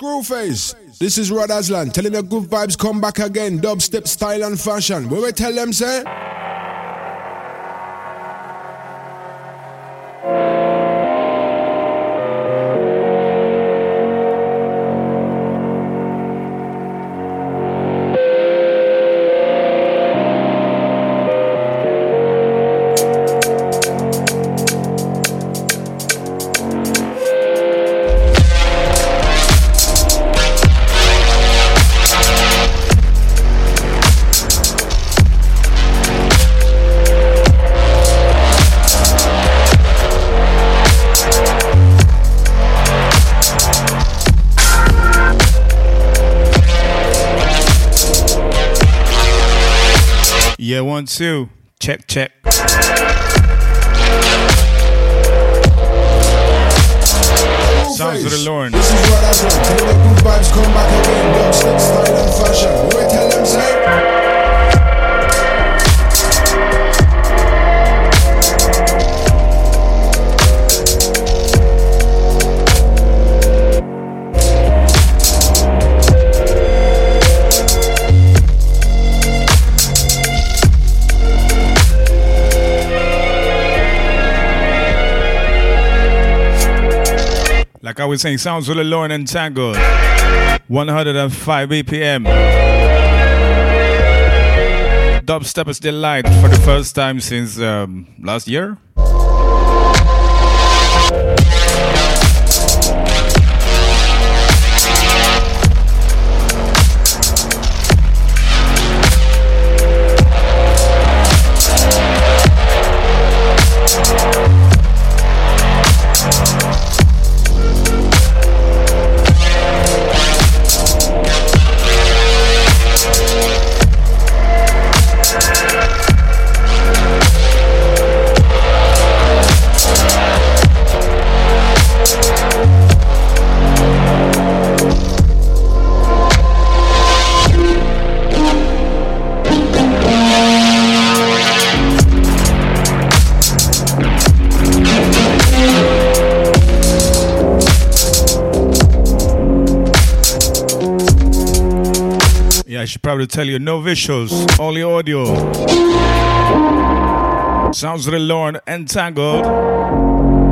Screwface. This is Rod Aslan telling the good vibes come back again. Dubstep style and fashion. Where we tell them, say? Was saying, sounds really low and entangled. 105 BPM. Dubstep is delight for the first time since um, last year. Probably tell you no visuals, only audio. Sounds of the entangled.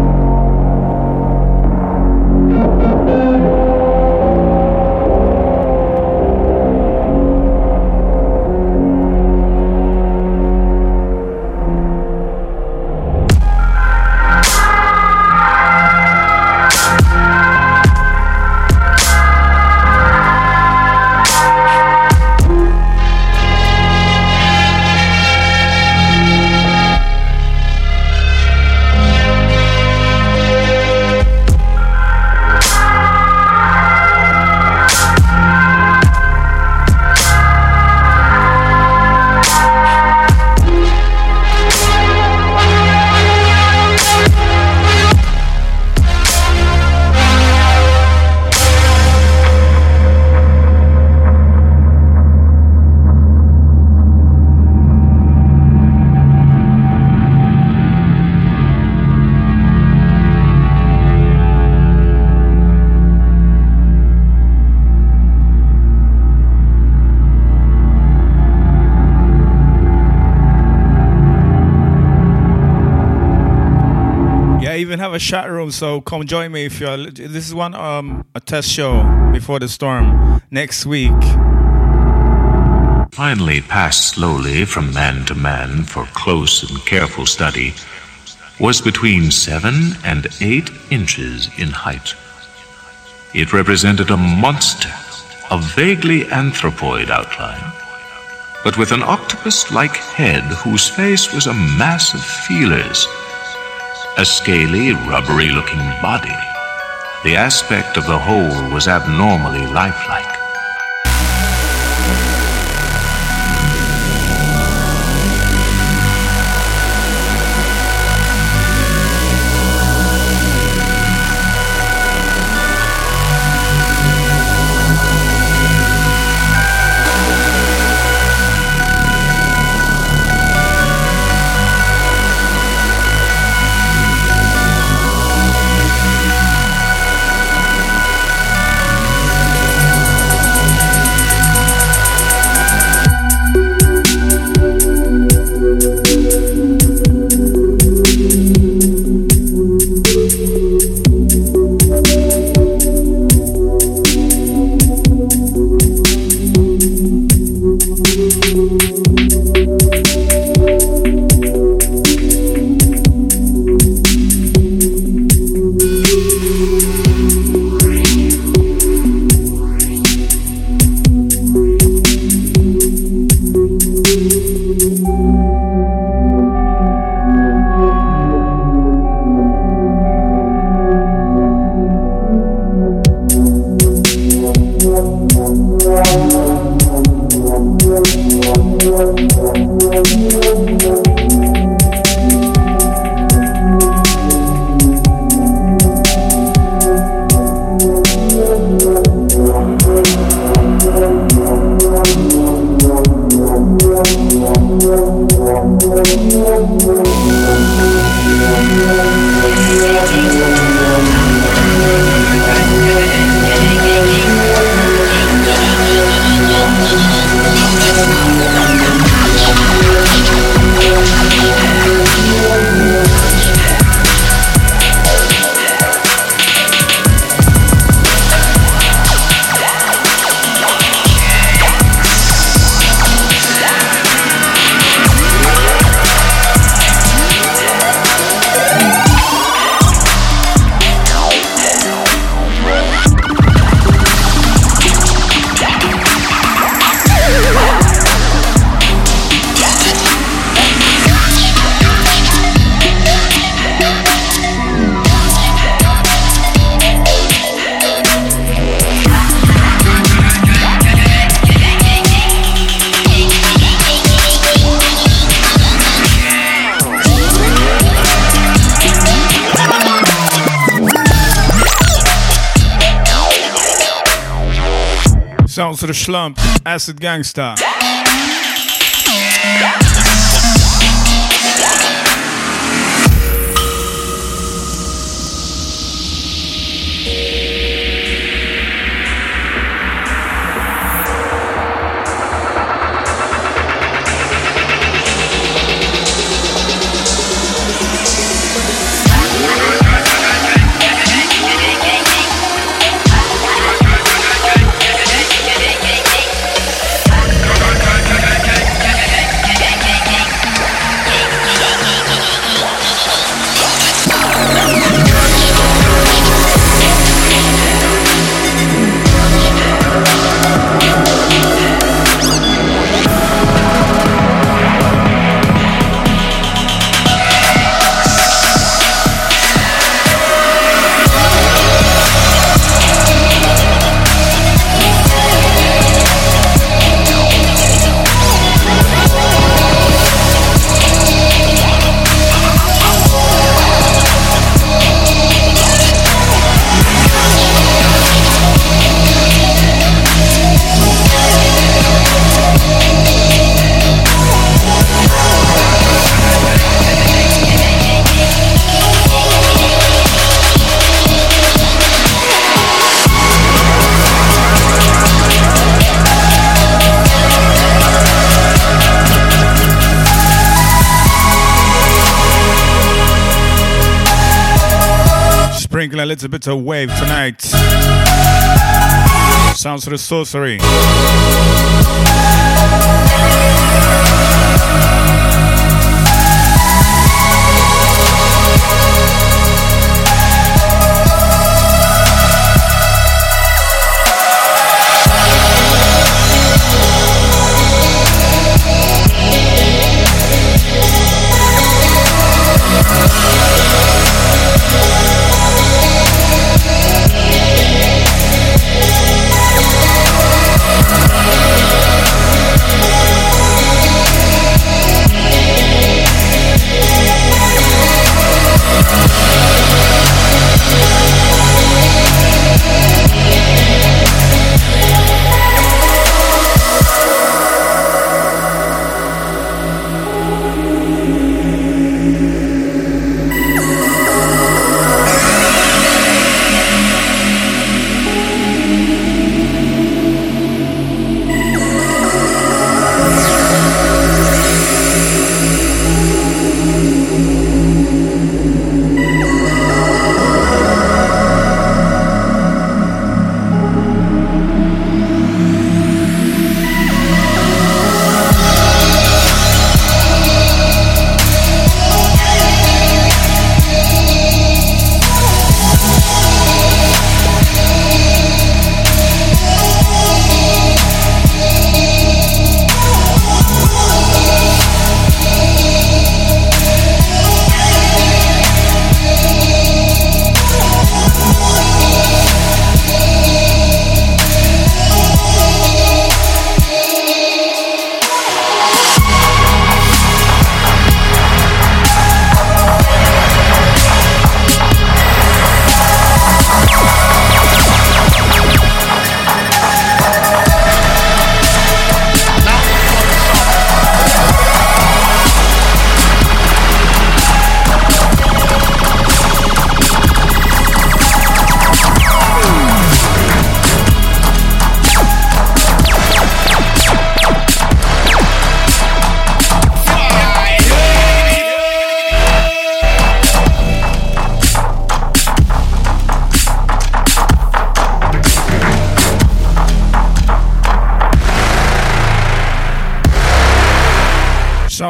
A chat room, so come join me if you're. This is one um a test show before the storm next week. Finally passed slowly from man to man for close and careful study, was between seven and eight inches in height. It represented a monster of vaguely anthropoid outline, but with an octopus like head whose face was a mass of feelers a scaly, rubbery looking body. The aspect of the whole was abnormally lifelike. The slump, acid gangster. Sprinkle a bit of wave tonight. Sounds of the sorcery.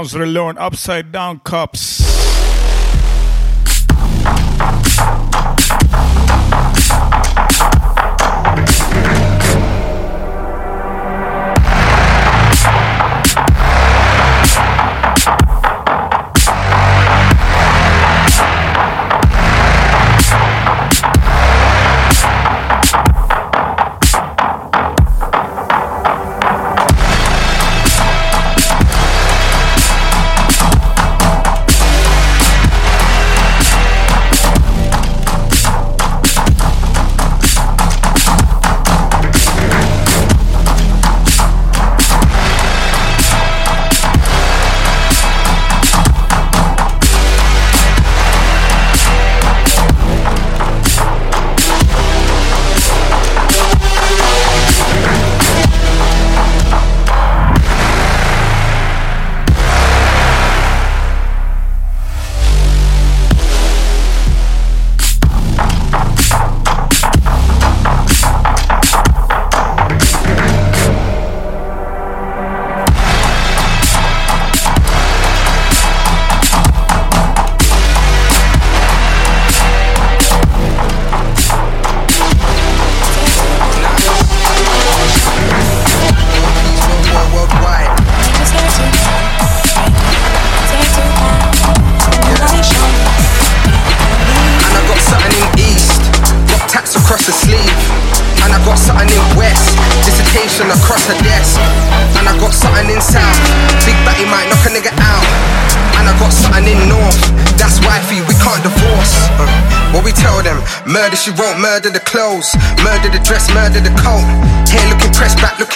Sounds Relorn upside down cups.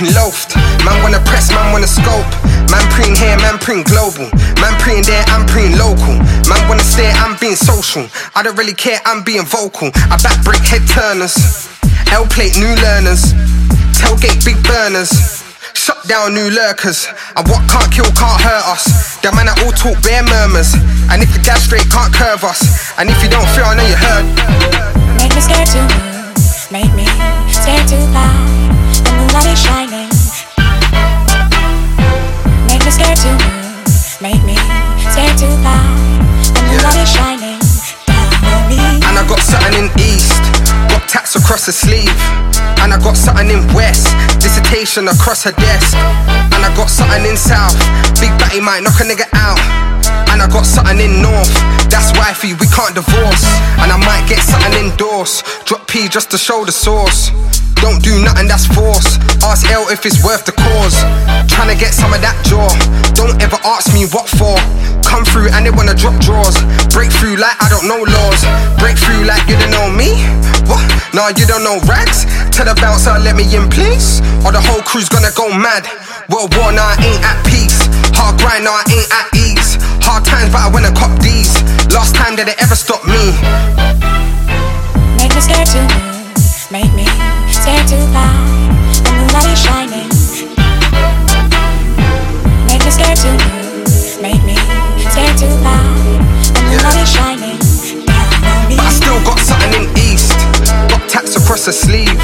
Looking loafed. Man wanna press, man wanna scope. Man preen here, man preen global. Man preen there, I'm preen local. Man wanna stare, I'm being social. I don't really care, I'm being vocal. I back break head turners, L plate new learners, tailgate big burners. Shut down new lurkers. And what can't kill can't hurt us. The man that all talk bare murmurs. And if you dash straight, can't curve us. And if you don't feel, I know you heard. Make me scared to move, make me stare too far. Moonlight is shining. Make me scared to move, make me stare too far. The moonlight is shining down me. And I got something in east, got tats across the sleeve. And I got something in west, dissertation across her desk. And I got something in south, big batty might knock a nigga out. And I got something in North, that's wifey, we can't divorce. And I might get something indoors, drop P just to show the source. Don't do nothing that's force. Ask L if it's worth the cause. Tryna get some of that jaw. Don't ever ask me what for. Come through and they wanna drop drawers. Break through like I don't know laws. Break through like you don't know me. What? Nah, you don't know rags. Tell the bouncer, let me in, please. Or the whole crew's gonna go mad. World war, nah, I ain't at peace. Hard grind, nah, I ain't at ease. Hard times, but I wanna cop these. Last time that it ever stopped me? Make me scared to move. Make me stare too far. The moonlight is shining. Make me scared to move. Make me stare too far. The moonlight is shining I still got something in east. Got tats across her sleeve.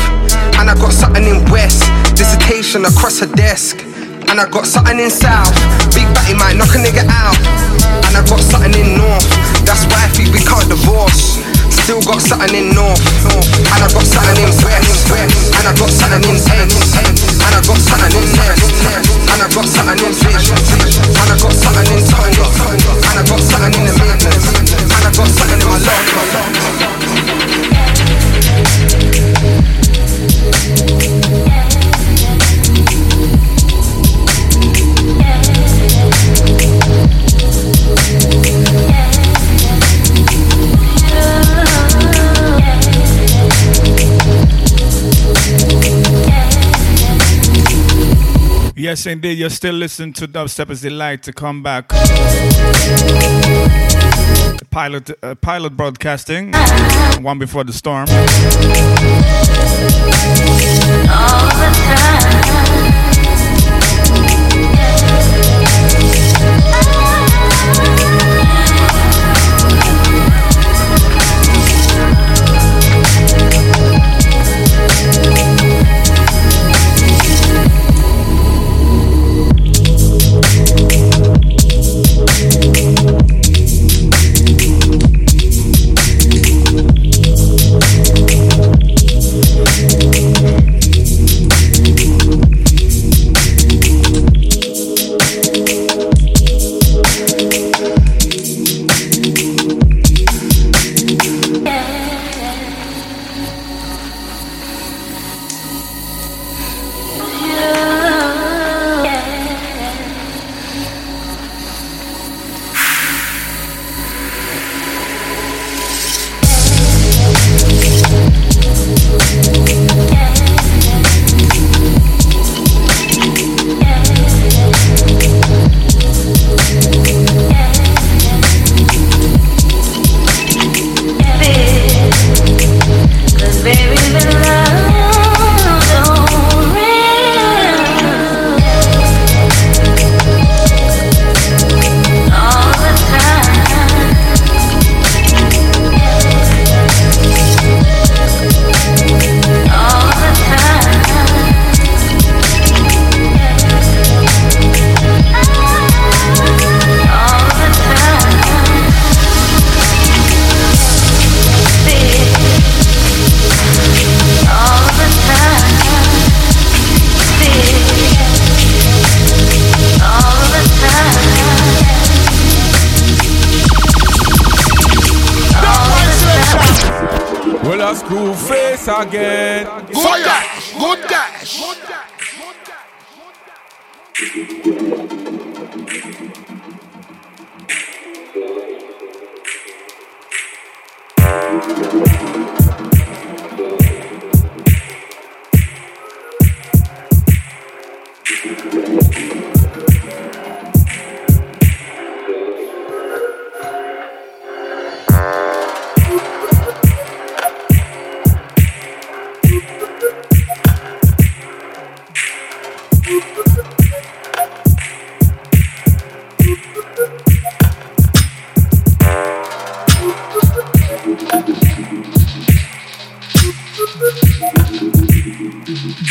And I got something in west. Dissertation across her desk. And I got something in south. Big batty might knock a nigga out. And I got something in north. That's wifey, we can't divorce. Still got something in north, and I got something in west, and I got something in east, and I got something in west, and I got something in fish, and I got something in tongue, and I got something in the Midlands, and I got something in my Yeah. Yes, indeed. You're still listening to Dubstep as like to come back. Pilot, uh, pilot broadcasting, one before the storm. All the time. Mm-hmm.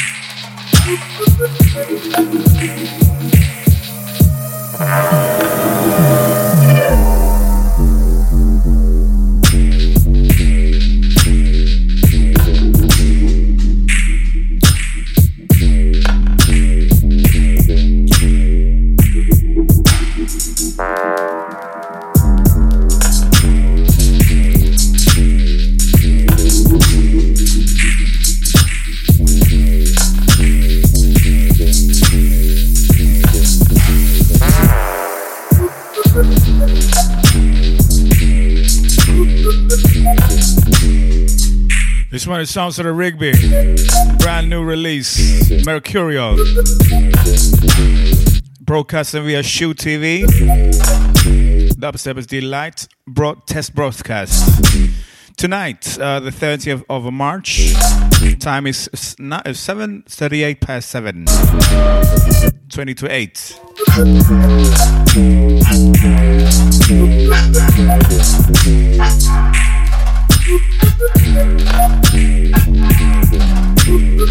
This Sounds of the Rigby. Brand new release. Mercurial. Broadcasting via Shoe TV. Dubstep is Delight. Broad test broadcast. Tonight, uh, the 30th of March. Time is 7.38 past 7. 20 to 8.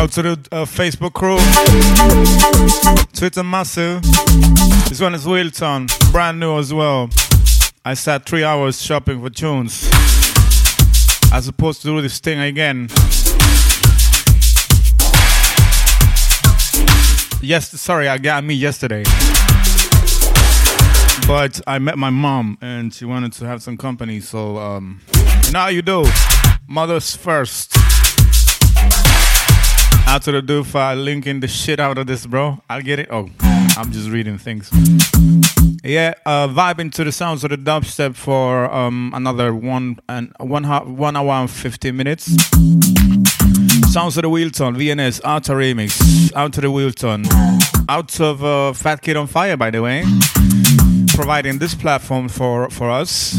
Out to the uh, Facebook crew, Twitter massive. This one is Wilton, brand new as well. I sat three hours shopping for tunes. As opposed to do this thing again. Yes, sorry, I got me yesterday. But I met my mom and she wanted to have some company, so um, Now you do. Mothers first. Out to the do file, linking the shit out of this, bro. I'll get it. Oh, I'm just reading things. Yeah, uh, vibing to the sounds of the dubstep for um, another one and one, one hour and 15 minutes. Sounds of the Wheelton, VNS, Outer Remix, Out to the Wheelton, out of uh, Fat Kid on Fire, by the way, providing this platform for, for us.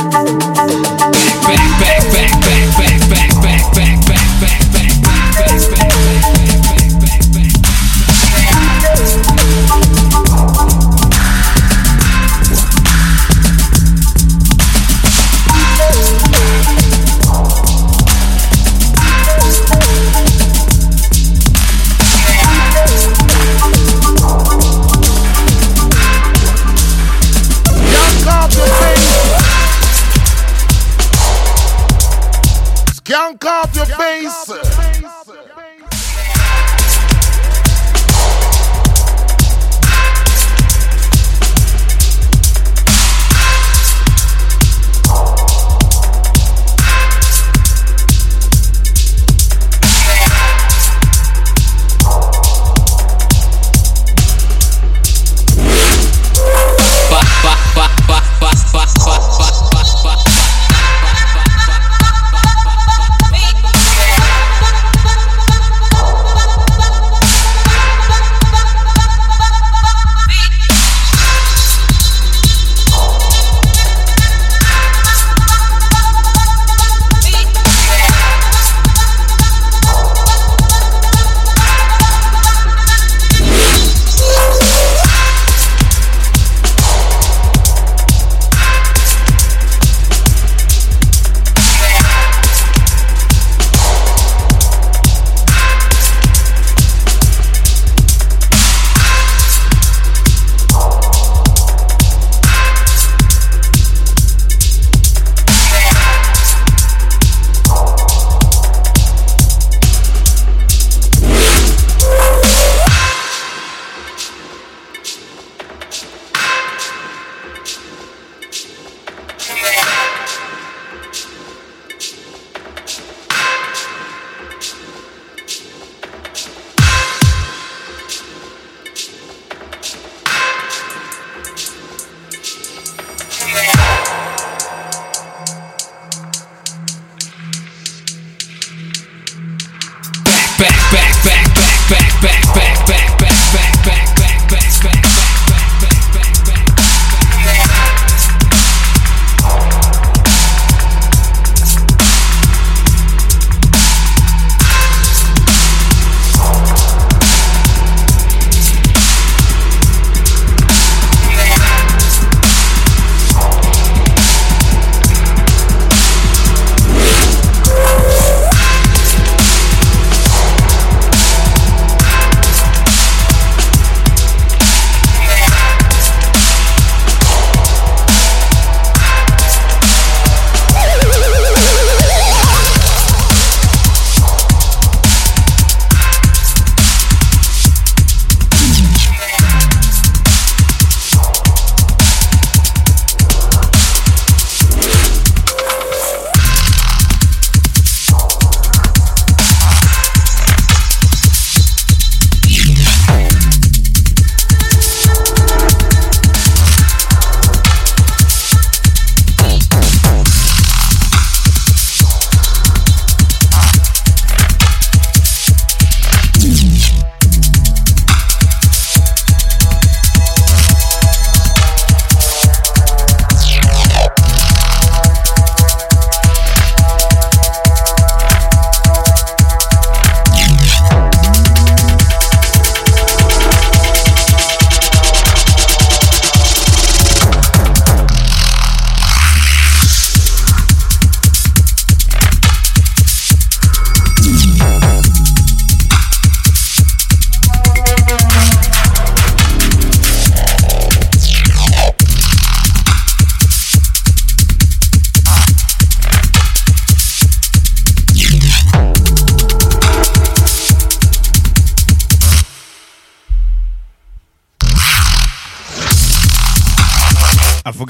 off your face.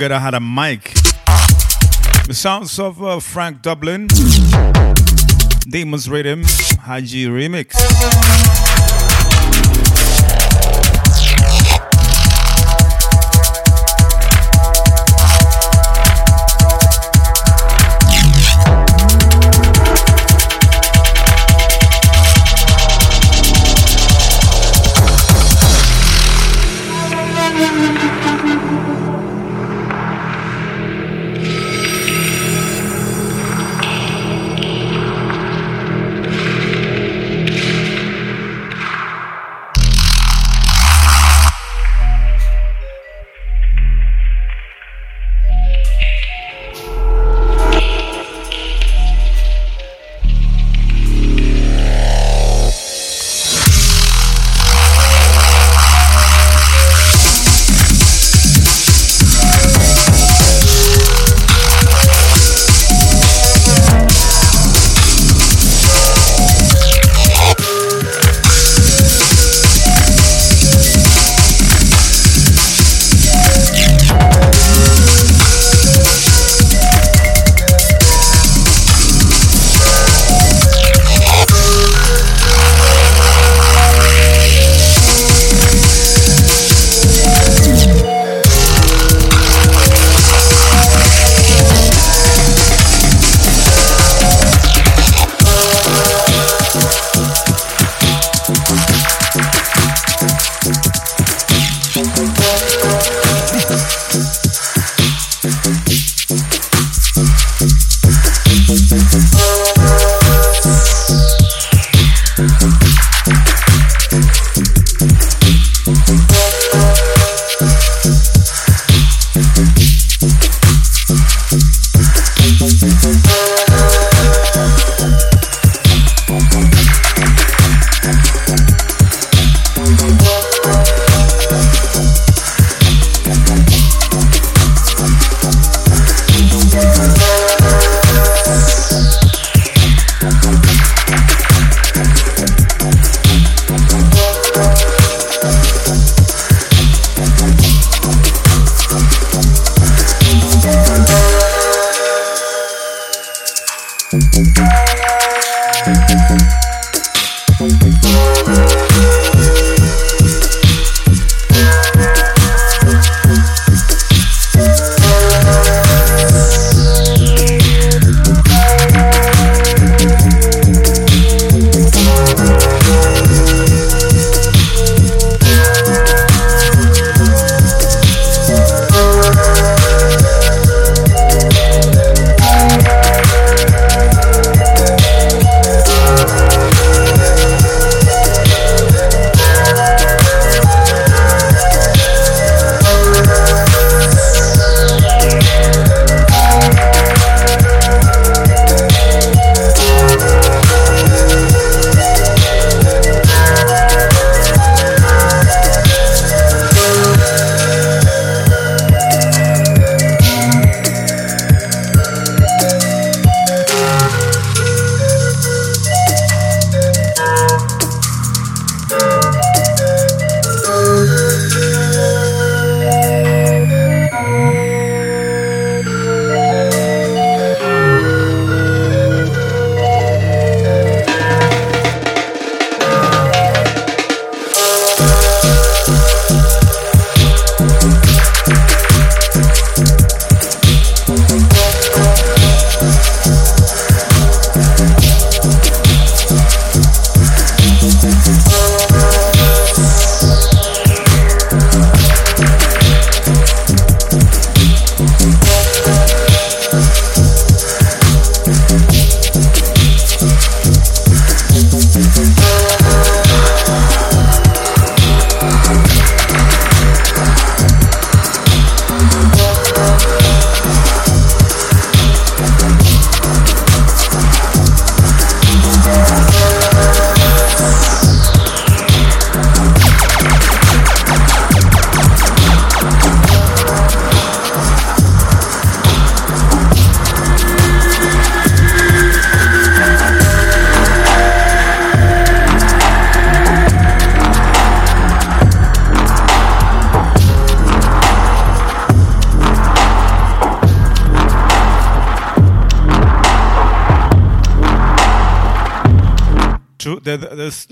I had a mic. The sounds of uh, Frank Dublin, Demons Rhythm, Haji Remix.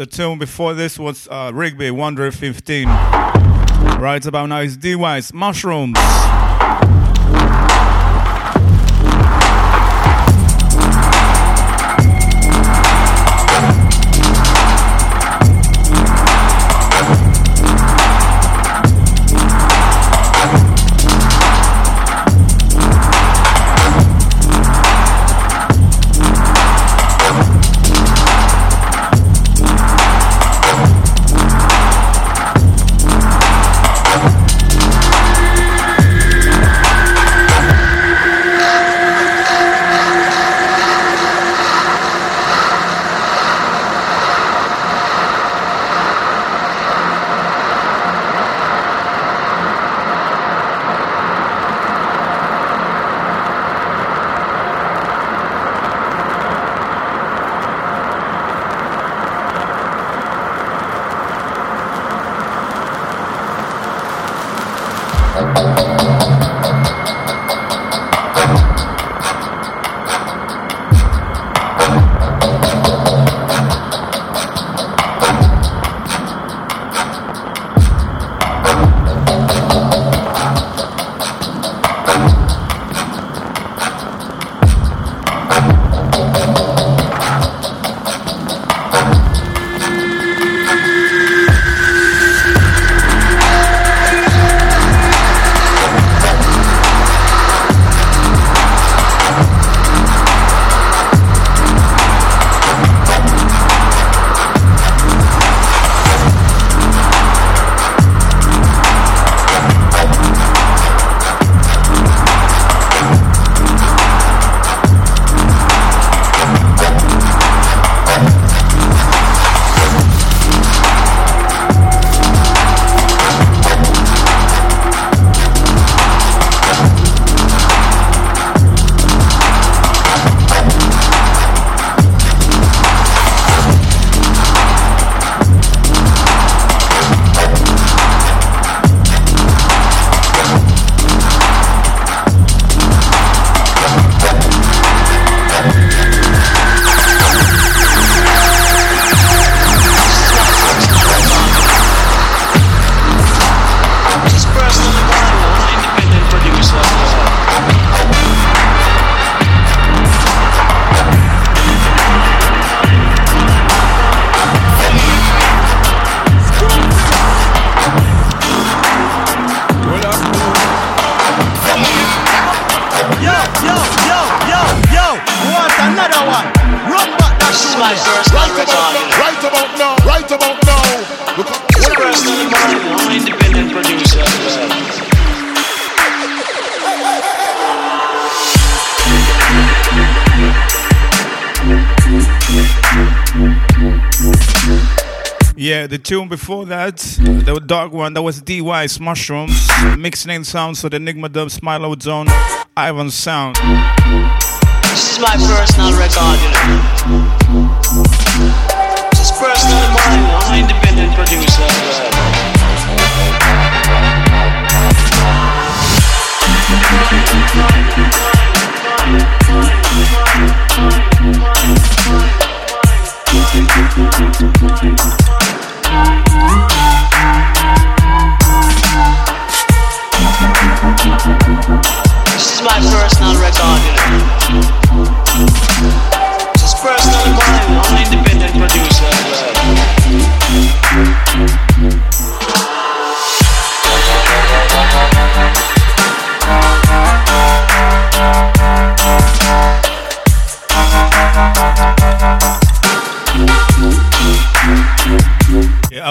Tune before this was uh, Rigby, Wonder 15. Right about now is D-Wise, Mushrooms. Tune before that, the dark one, that was D-Wise Mushrooms, mixing in sounds of the Enigma Dub, Smilo Zone, Ivan Sound. This is my personal record, you know. This is personal mine, I'm an independent producer. This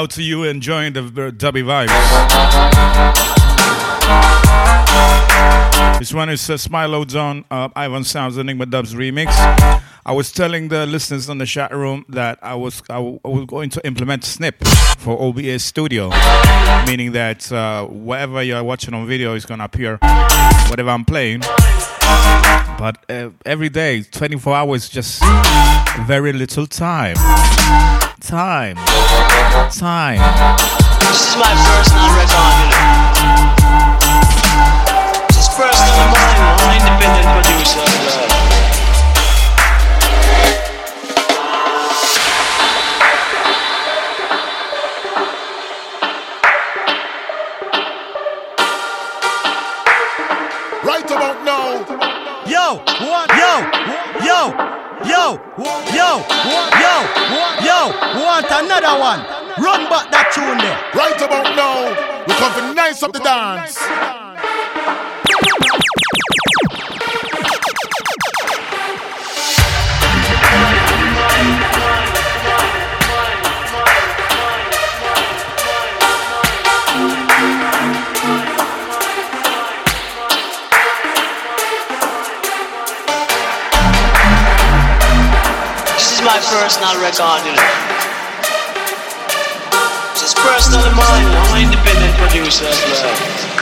out to you enjoying the dubby vibes. This one is uh, Smilo Zone, uh, Ivan Sounds Enigma Dubs remix. I was telling the listeners on the chat room that I was I, w- I was going to implement Snip for OBS Studio, meaning that uh, whatever you're watching on video is gonna appear, whatever I'm playing. But uh, every day, 24 hours, just very little time. Time. Time. This is my independent one? Run back that tune there. Right about now, we come for nice up the dance. This is my personal record, you know. It's is personal to mine. I'm an independent producer as well.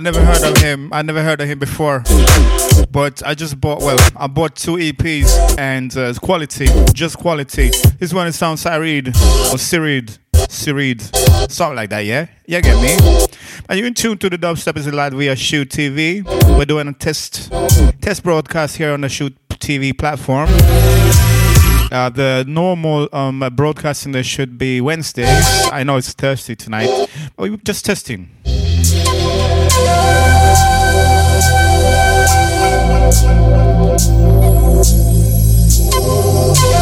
Never heard of him. I never heard of him before. But I just bought, well, I bought two EPs and uh, quality, just quality. This one is sound Syrid or Syrid. Syrid. Something like that, yeah? Yeah, get me? Are you in tune to the dubstep is live via Shoot TV? We're doing a test test broadcast here on the Shoot TV platform. Uh, the normal um, broadcasting there should be Wednesday. I know it's Thursday tonight. But we're just testing. Yeah,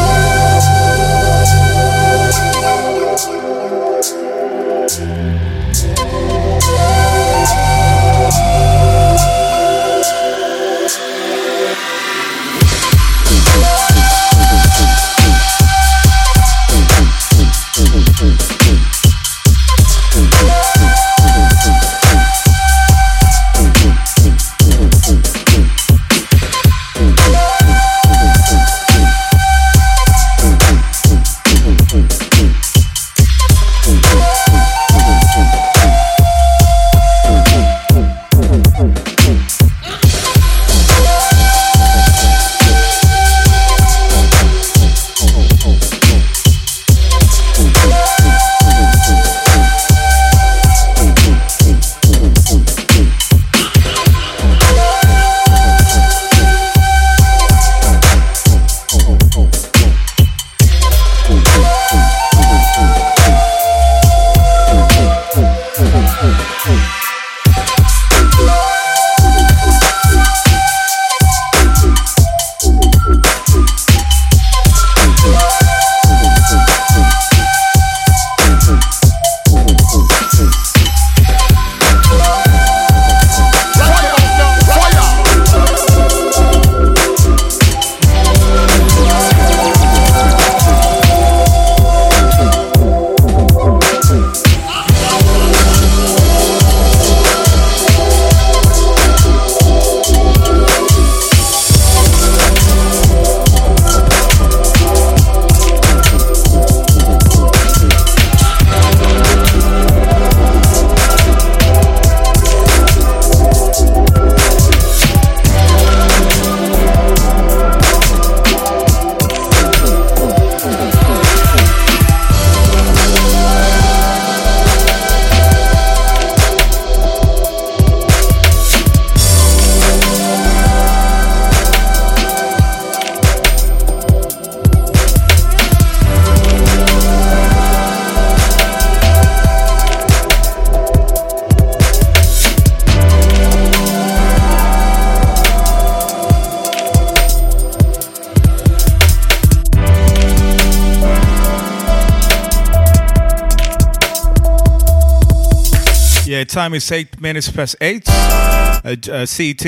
time is eight minutes past eight. Uh, uh, CT.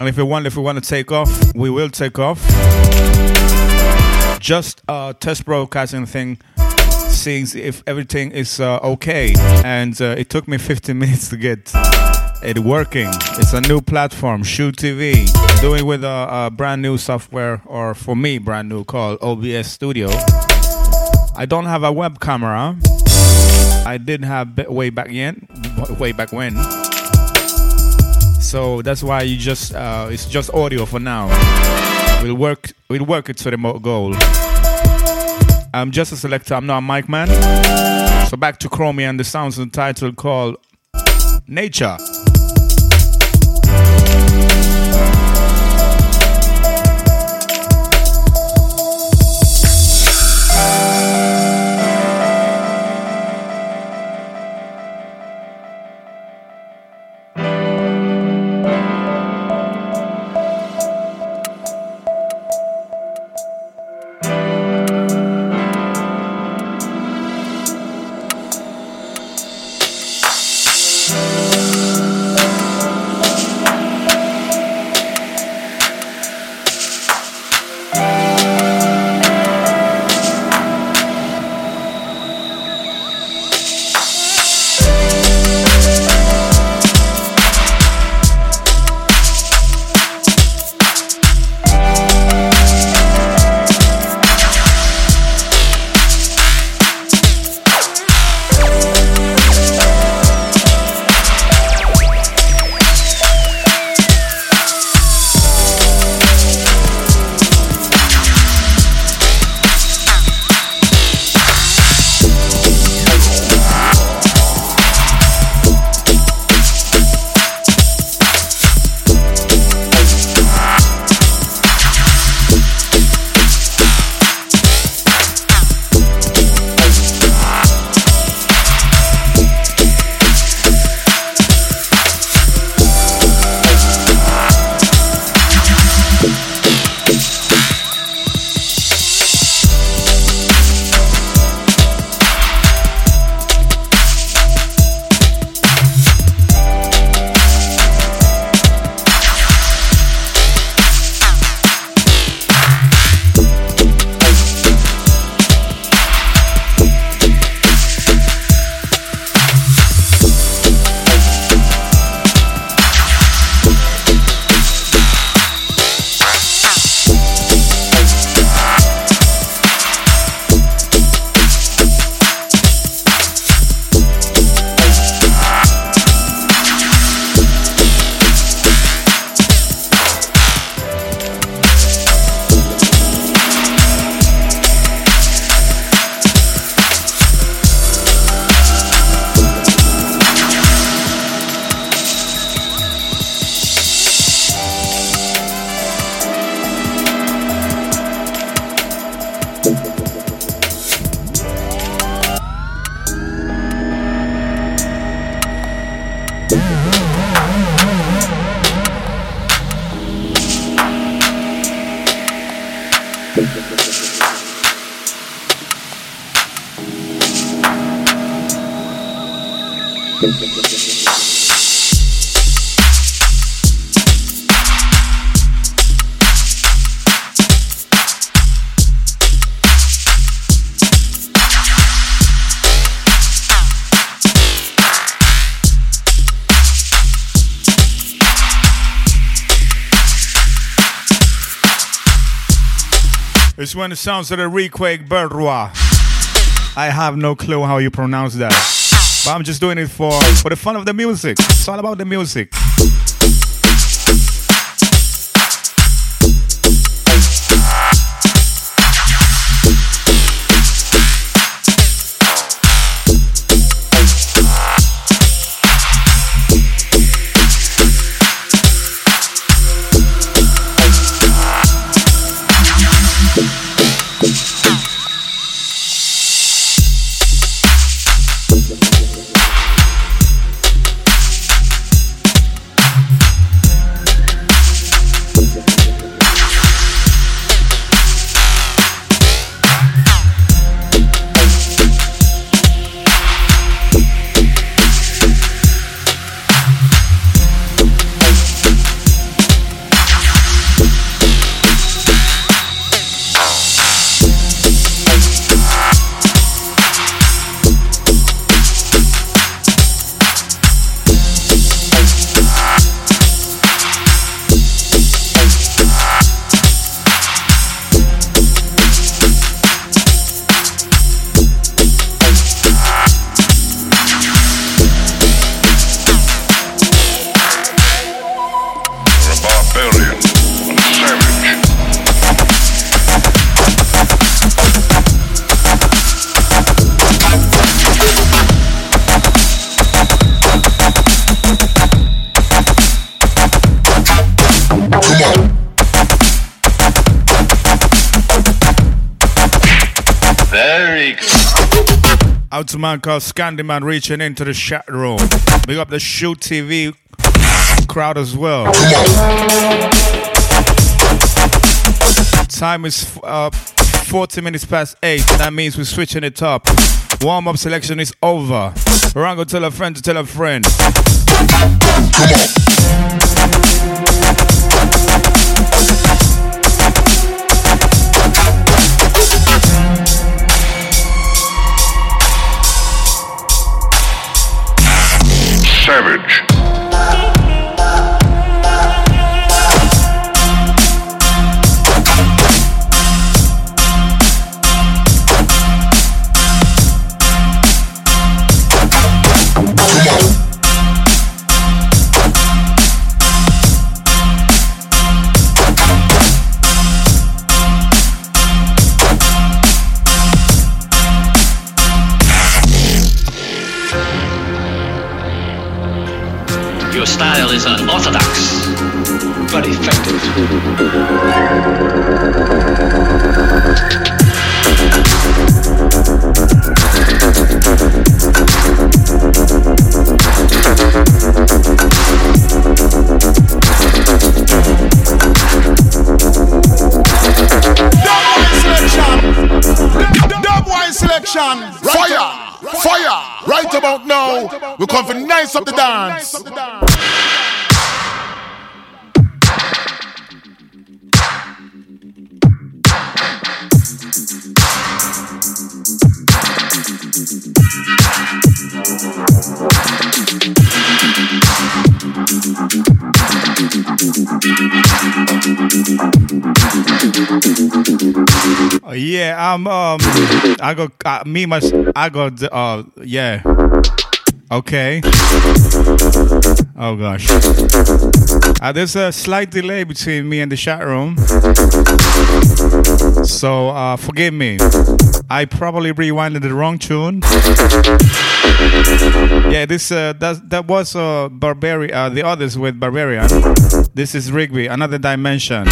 And if we want, if we want to take off, we will take off. Just a test broadcasting thing, seeing if everything is uh, okay. And uh, it took me 15 minutes to get it working. It's a new platform, Shoot TV. Doing with a, a brand new software, or for me, brand new, called OBS Studio. I don't have a web camera. I didn't have way back then, way back when. So that's why you just uh, it's just audio for now. We'll work we'll work it to the goal. I'm just a selector. I'm not a mic man, so So back to Chromie and the sounds and title called Nature. It's when it sounds of the Requake Birdrois. I have no clue how you pronounce that. But I'm just doing it for, for the fun of the music. It's all about the music. To man called Scandyman reaching into the chat room. Big up the Shoot TV crowd as well. Time is uh, 40 minutes past 8. That means we're switching it up. Warm up selection is over. Rango tell a friend to tell a friend. Savage. Is unorthodox, but effective. Selection. Fire. Fire. Right about now, we come for nice up the dance. Yeah, I'm um I got uh, me my I got uh yeah. Okay. Oh gosh. Uh, there's a slight delay between me and the chat room. So uh forgive me. I probably rewinded the wrong tune. Yeah, this uh that that was uh Barbarian uh, the others with Barbarian. This is Rigby, another dimension.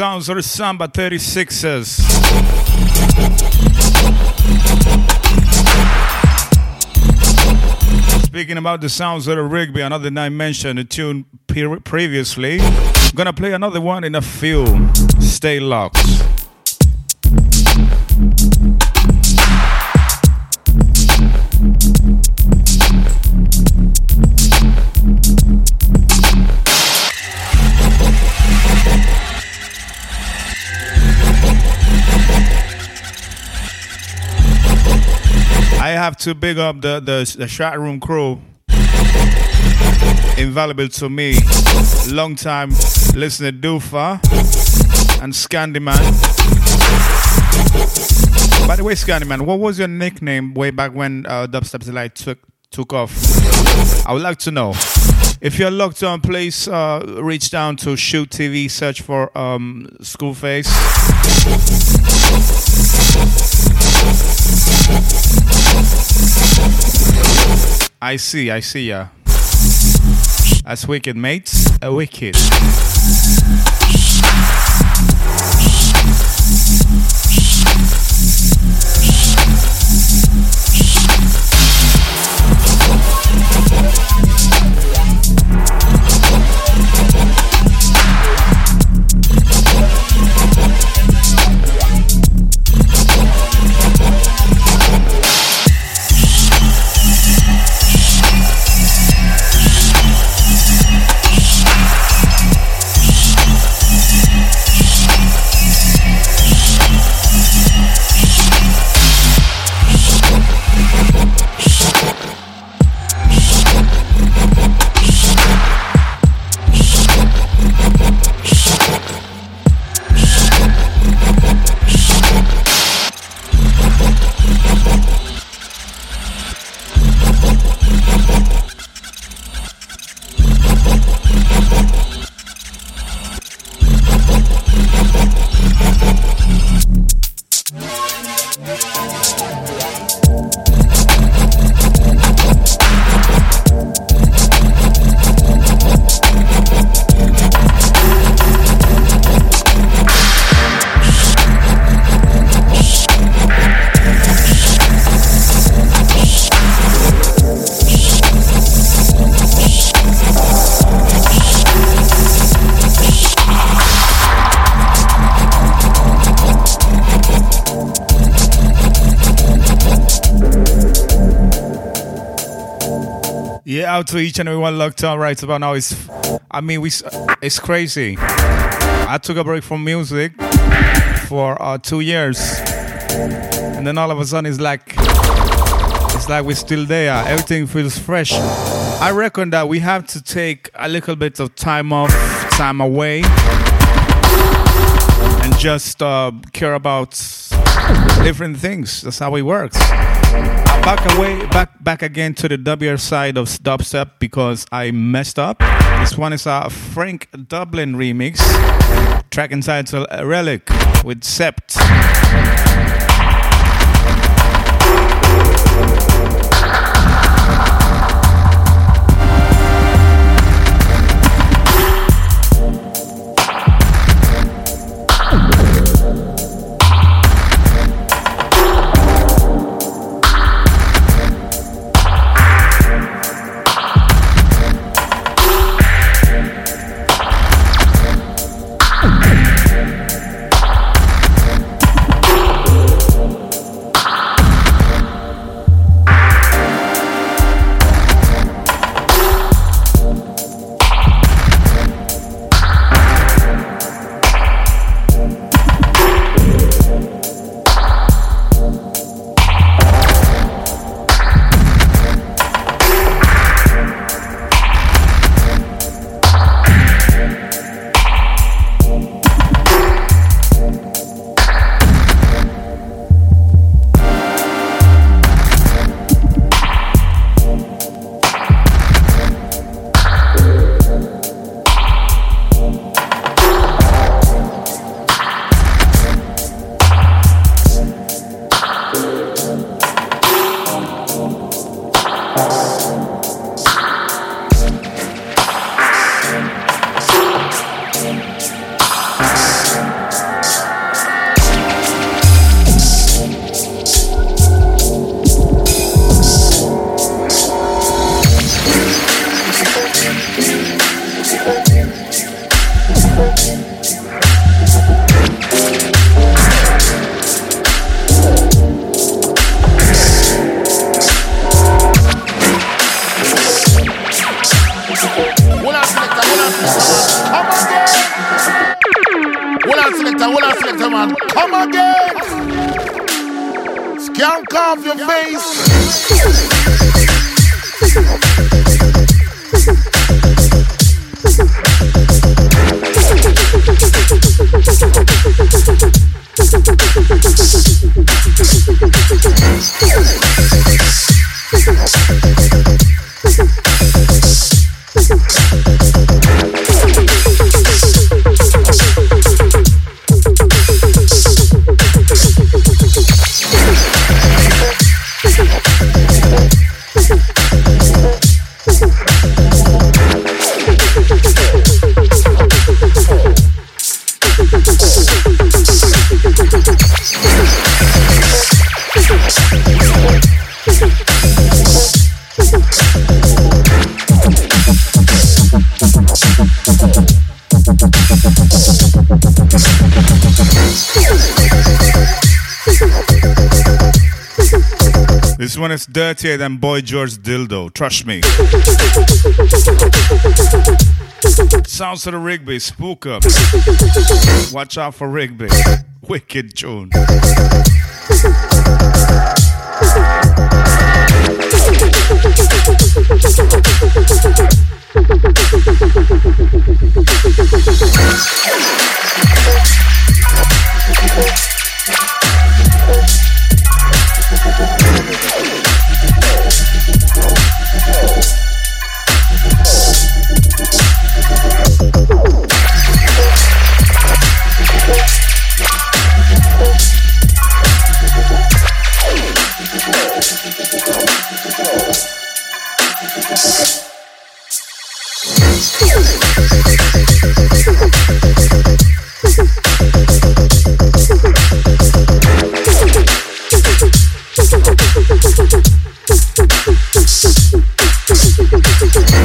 Sounds of the Samba 36ers. Speaking about the sounds of the Rigby, another night mentioned the tune previously. I'm gonna play another one in a few. Stay locked. Have to big up the, the, the chat room crew. Invaluable to me. Long time listener Doofa and Scandyman. By the way, Scandyman, what was your nickname way back when uh, Dubstep Delight took took off? I would like to know. If you're locked on, please uh, reach down to Shoot TV, search for um, Schoolface. I see, I see ya. That's wicked, mates. A wicked. To each and every one locked on right about now. It's, I mean, we, it's crazy. I took a break from music for uh, two years, and then all of a sudden it's like, it's like we're still there. Everything feels fresh. I reckon that we have to take a little bit of time off, time away, and just uh, care about different things. That's how it works back away, back back again to the W side of dubstep because I messed up. This one is a Frank Dublin remix, track entitled Relic with Sept. Dirtier than Boy George Dildo, trust me. Sounds of the Rigby, spook up. Watch out for Rigby. Wicked tune.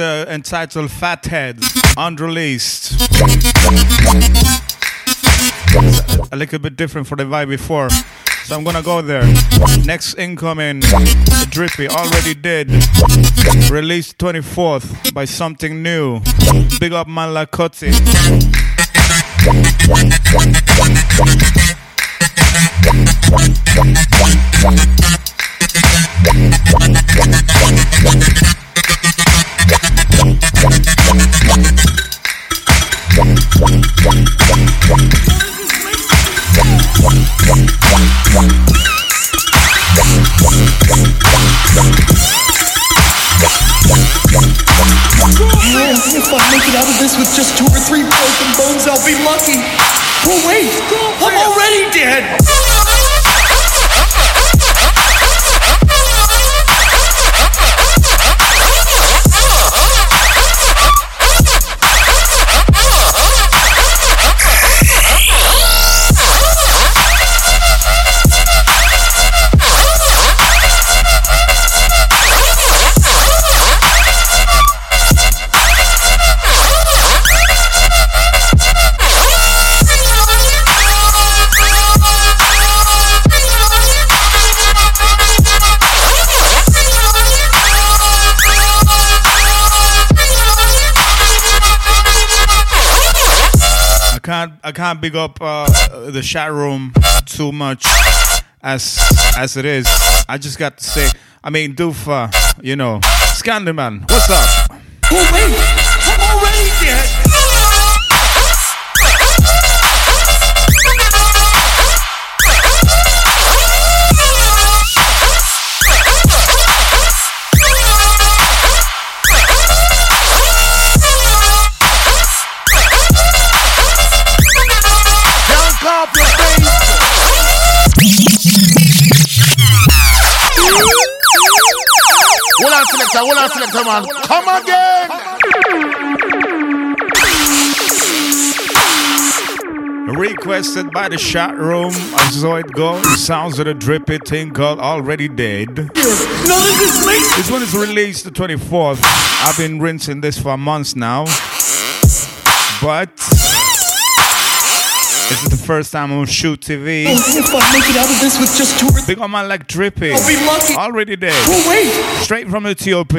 uh, entitled Fathead, unreleased. A little bit different for the vibe before. So I'm gonna go there. Next incoming, Drippy already did. Released 24th by something new. Big up man like I can't big up uh, the chat room too much as as it is. I just got to say, I mean, Doof, uh, you know, Scandyman, what's up? Man. Come again. Requested by the chat room, I saw it go. Sounds of the drippy thing called Already Dead. None of this makes This one is released the 24th. I've been rinsing this for months now. But this is the first time on Shoot TV. Oh, if I make it out of this with just two or three, Big on man like Drippy. I'll be lucky. Already dead. Oh wait, Straight from the TOP.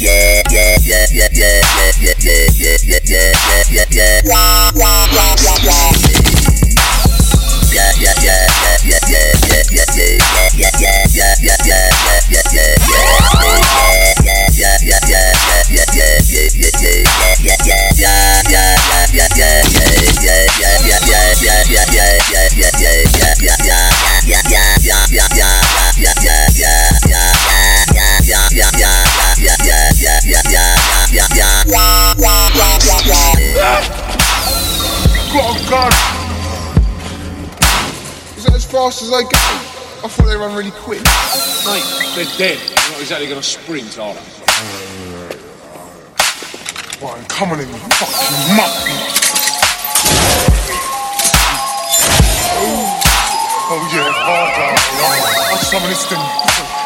Yeah, yeah, yeah, fast as they go. I thought they run really quick. Mate, they're dead. They're not exactly going to sprint, are they? Right, come on in, you fucking muck. Oh yeah, hard down. I'll summon this thing.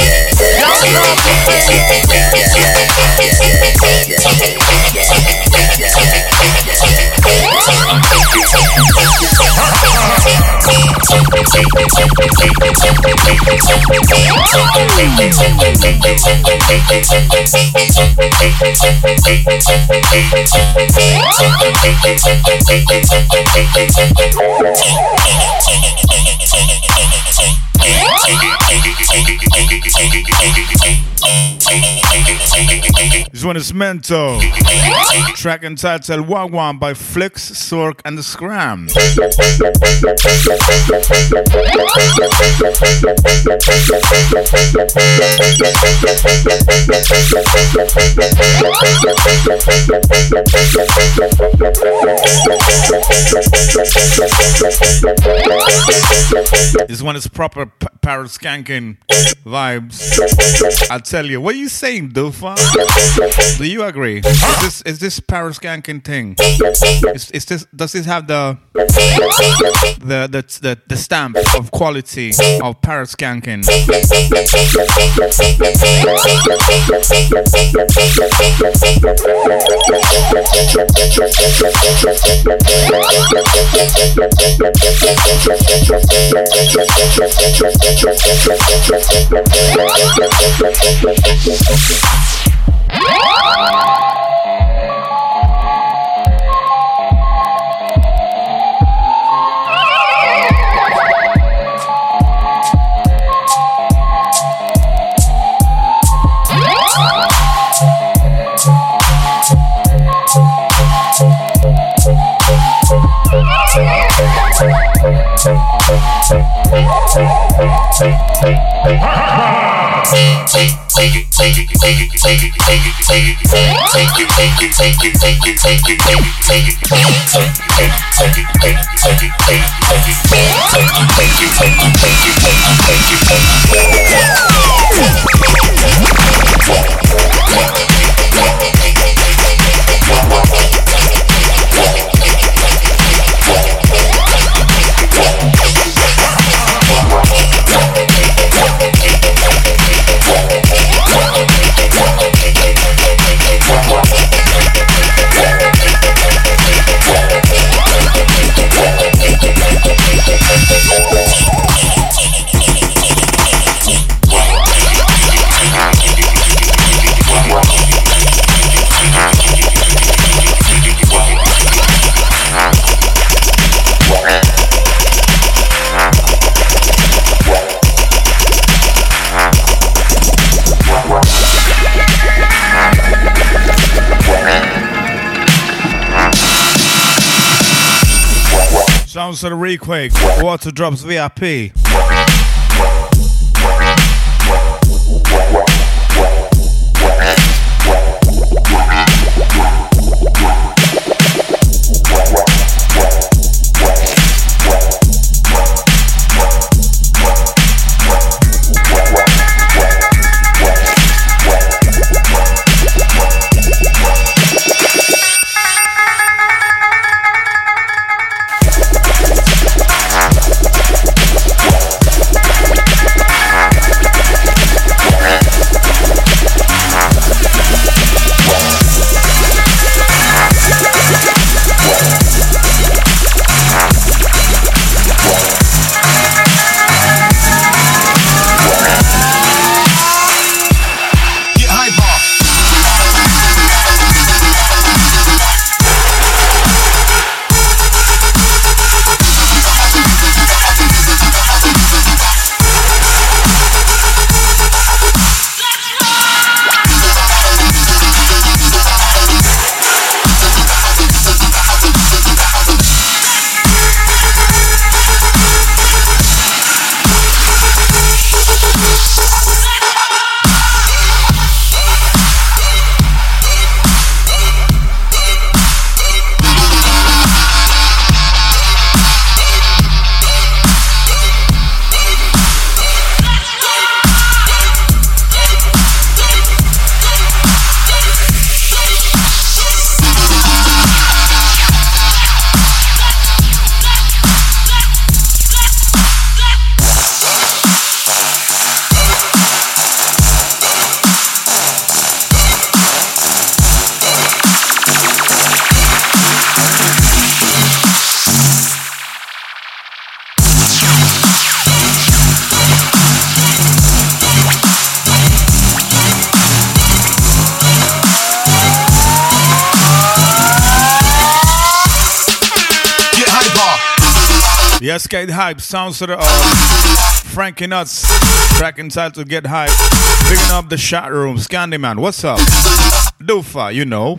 Yeah. How you. Thank you. This one is Mento. Track entitled Wagwan by Flix, Sork, and the Scram. This one is proper p- skanking vibes. I'll tell you. What are you saying, Doofa? Do you agree? Is this is this parrot skanking thing? Is, is this does this have the the the the, the stamp of quality of Ha ha ha! Parrot skanking? Of the Requake, Water Drops VIP. Sounds of the uh, Frankie Nuts. Track entitled Get Hype. Picking up the chat room. Scandyman, what's up? Dofa, you know.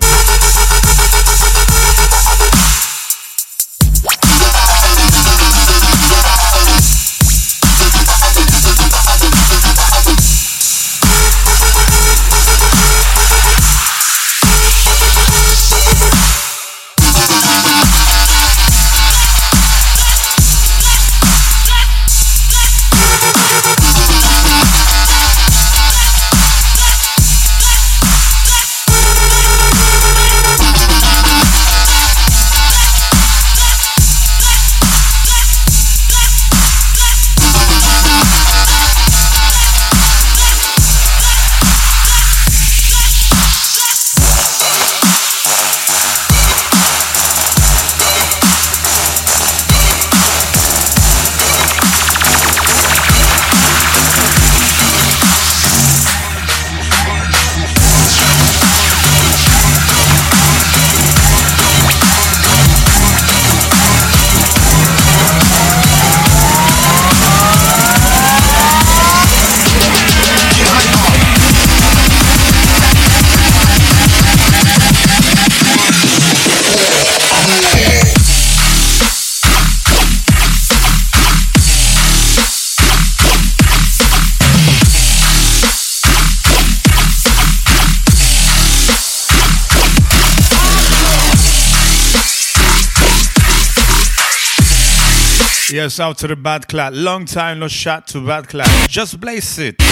Yes, out to the bad clad. Long time no shot to bad clad. Just blaze it.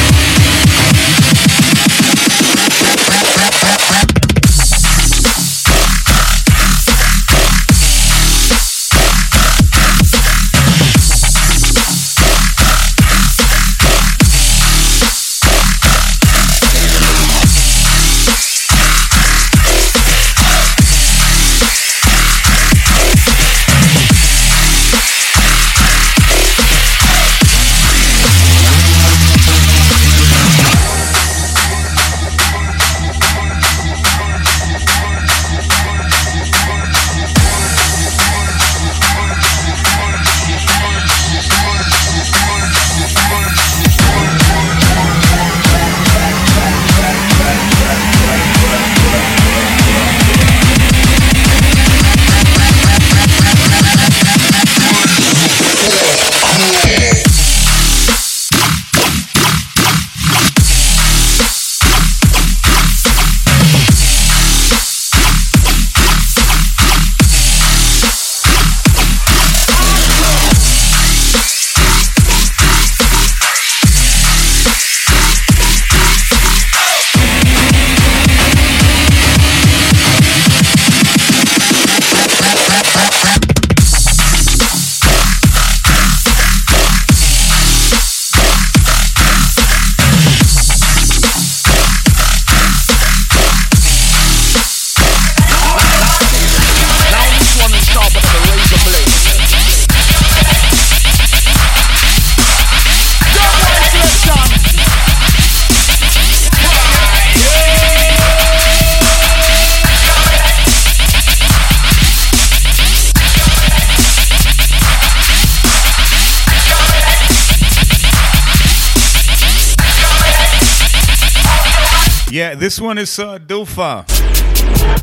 This one is uh, Dufa.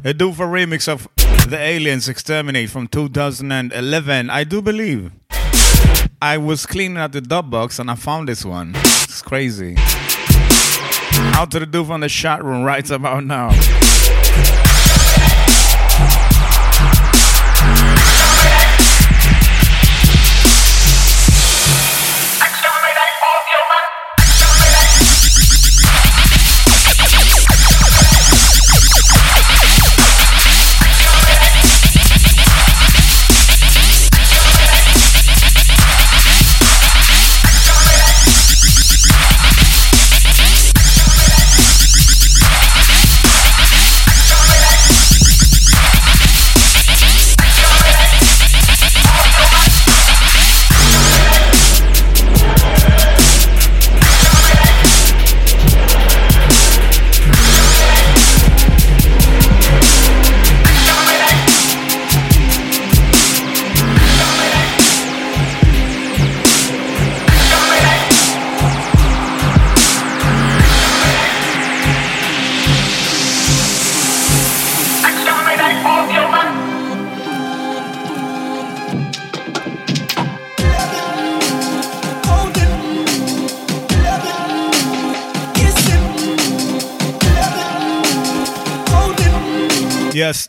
A Dufa remix of The Aliens Exterminate from 2011, I do believe. I was cleaning out the dub box and I found this one. It's crazy. Out to the Dufa on the chat room right about now.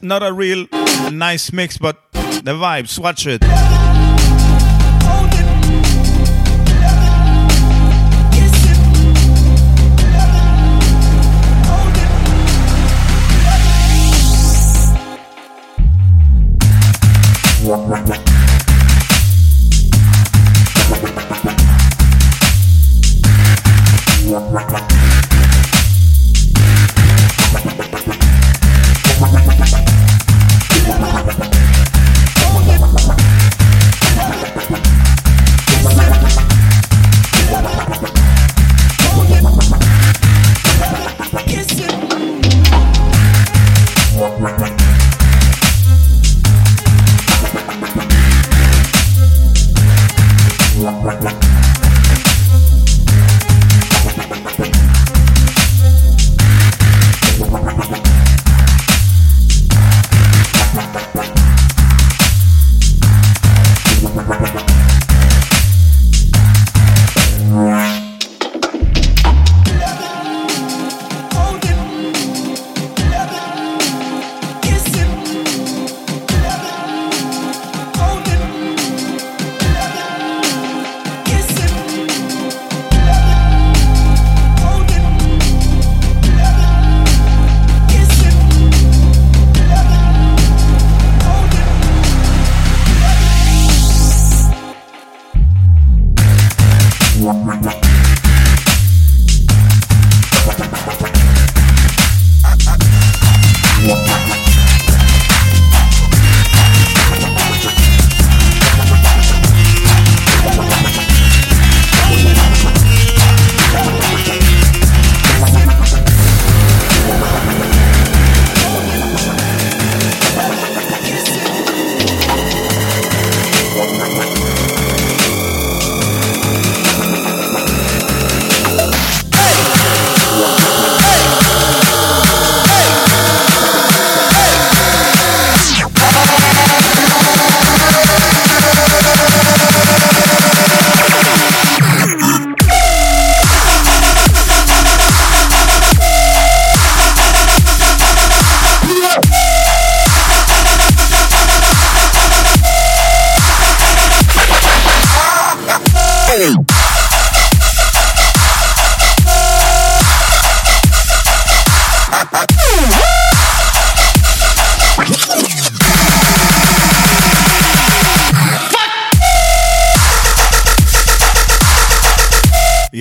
Not a real nice mix, but the vibes. Watch it.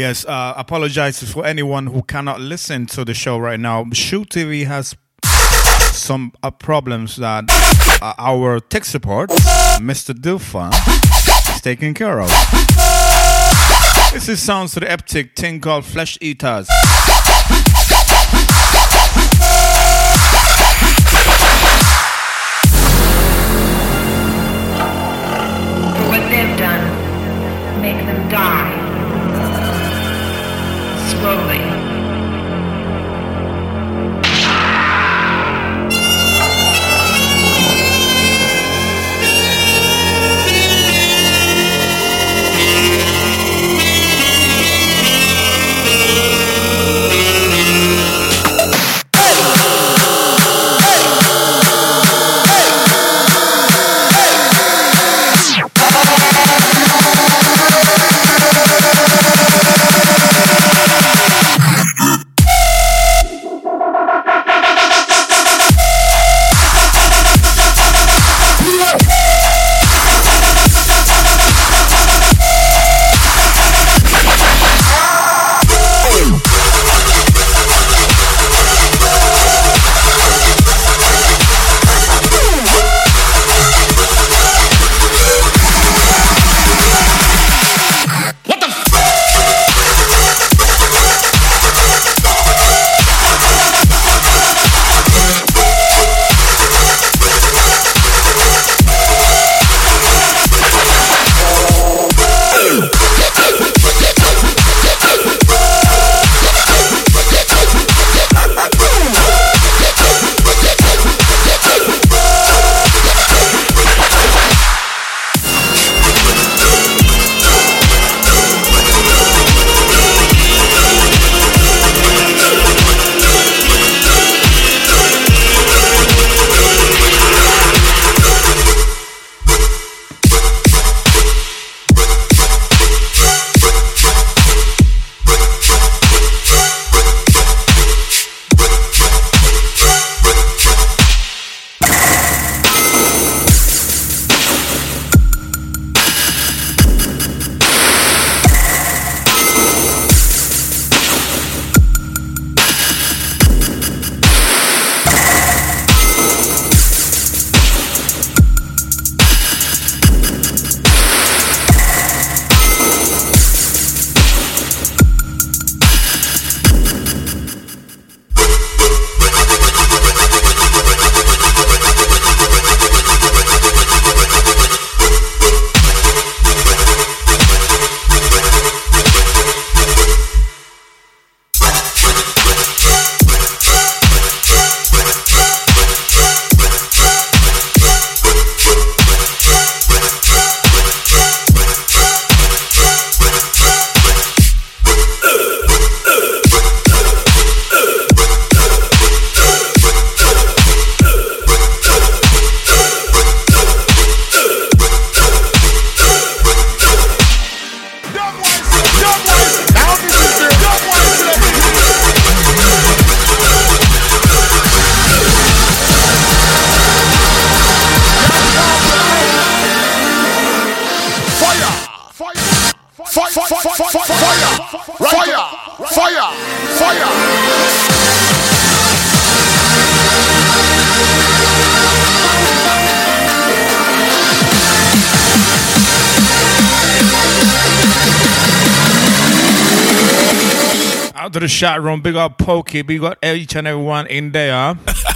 Yes, uh, apologize for anyone who cannot listen to the show right now. Shoot TV has some uh, problems that uh, our tech support, Mr. Dilfa, is taking care of. This is sounds to the epic thing called Flesh Eaters. The chat room. Big up Pokey. Big up each and everyone in there.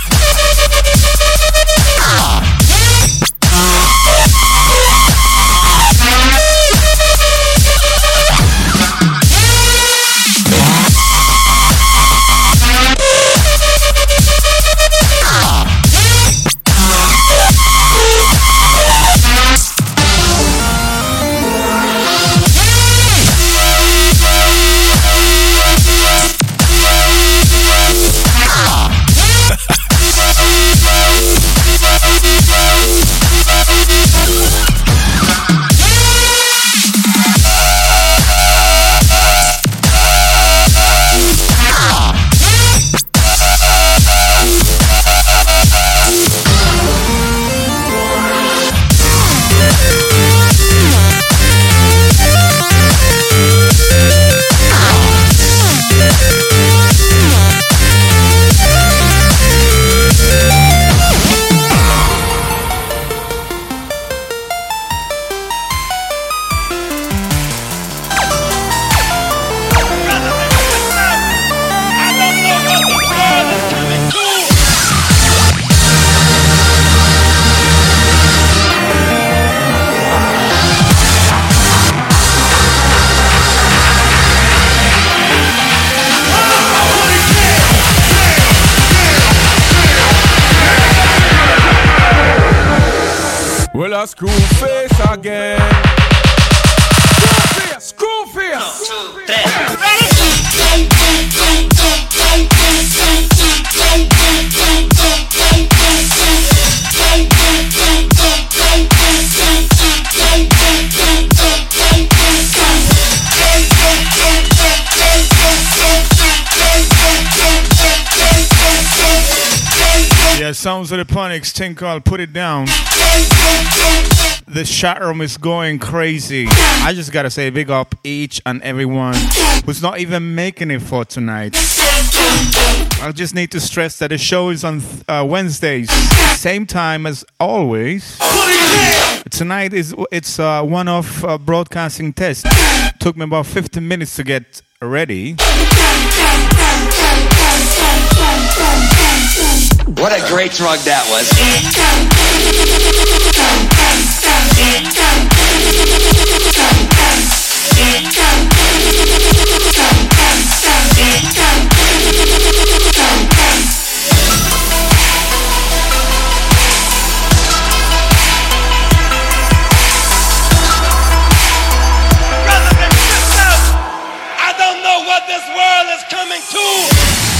Of the Ponics, Tinkle, put it down. The chat room is going crazy. I just gotta say, big up each and everyone who's not even making it for tonight. I just need to stress that the show is on uh, Wednesdays, same time as always. Tonight is it's uh, one off uh, broadcasting test. Took me about 15 minutes to get ready. What a great drug that was. I don't know what this world is coming to.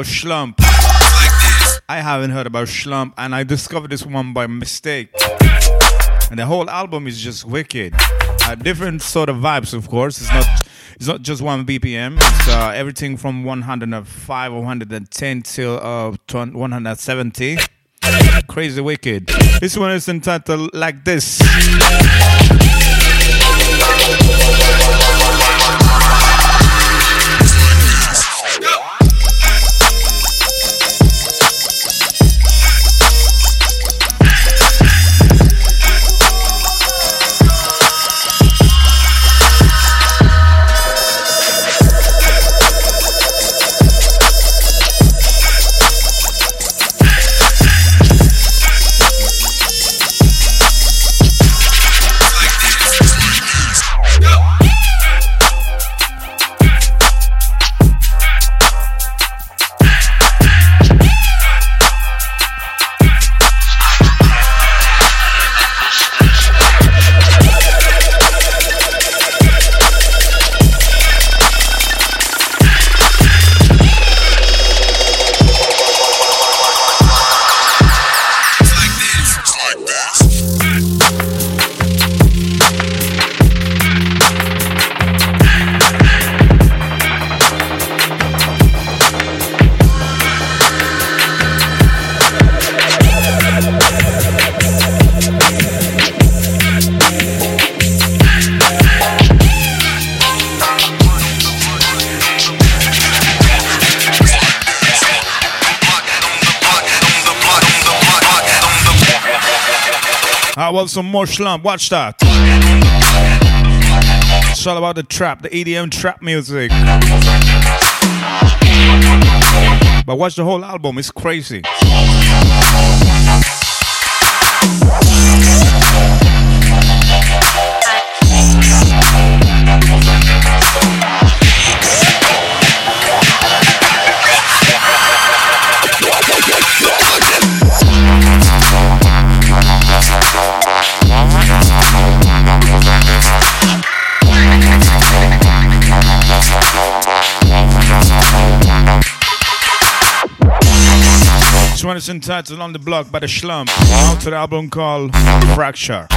About Schlump? I haven't heard about Schlump, and I discovered this one by mistake. And the whole album is just wicked. Uh, different sort of vibes, of course. It's not. It's not just one BPM. It's uh, everything from 105 or 110 till uh, 170. Crazy wicked. This one is entitled like this. Some more slump. Watch that. It's all about the trap, the EDM trap music. But watch the whole album, it's crazy. Entitled On the Block by the Slump. Out to the album called Fracture.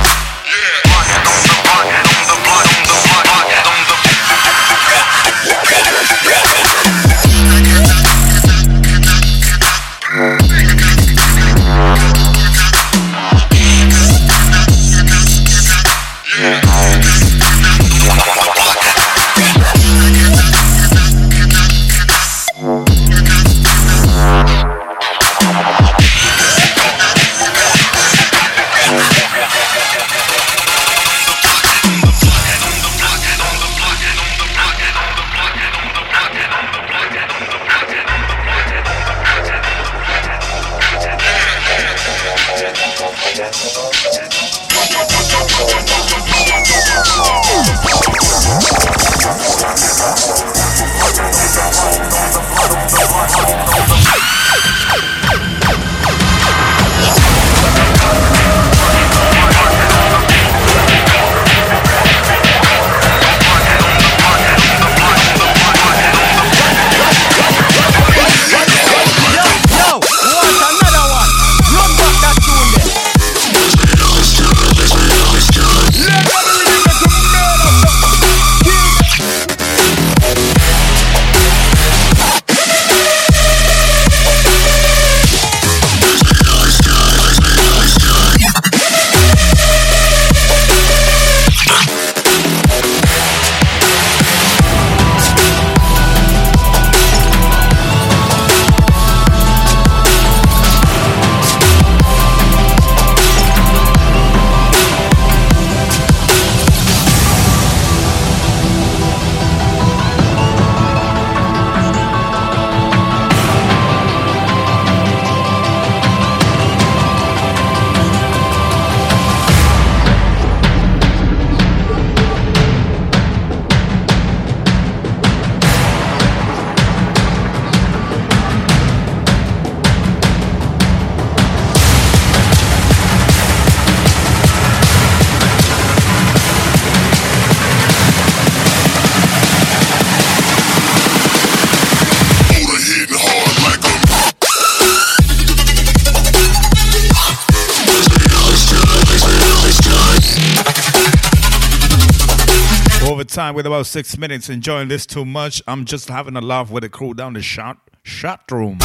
Time with about six minutes. Enjoying this too much. I'm just having a laugh with the crew down the shot shot room.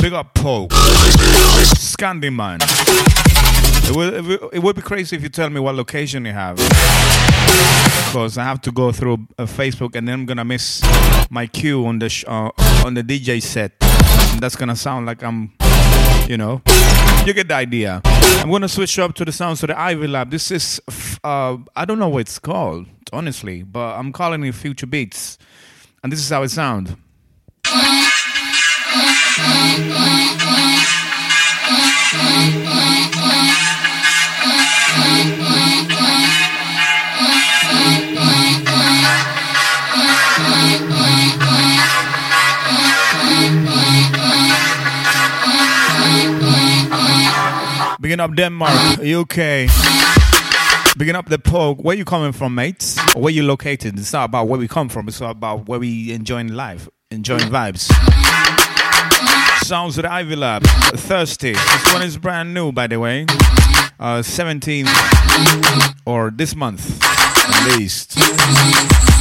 Big up Pope. Scandyman. It would, it would be crazy if you tell me what location you have. Because I have to go through uh, Facebook and then I'm gonna miss my cue on the sh- uh, on the DJ set. And that's gonna sound like I'm, you know, you get the idea. I'm gonna switch up to the sounds of the Ivy Lab. This is, uh, I don't know what it's called, honestly, but I'm calling it Future Beats, and this is how it sounds. Begin up Denmark, UK. Begin up the Pogue. Where you coming from, mates? Where you located? It's not about where we come from. It's about where we enjoying life, enjoying vibes. Sounds the Ivy Lab. Thirsty. This one is brand new, by the way. Uh, 17th or this month, at least.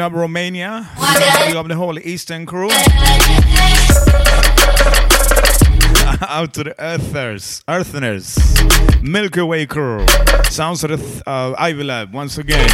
Picking up Romania. Picking up the whole Eastern crew. Out to the Earthers, Eartheners, Milky Way crew. Sounds of the uh, Ivy Lab once again.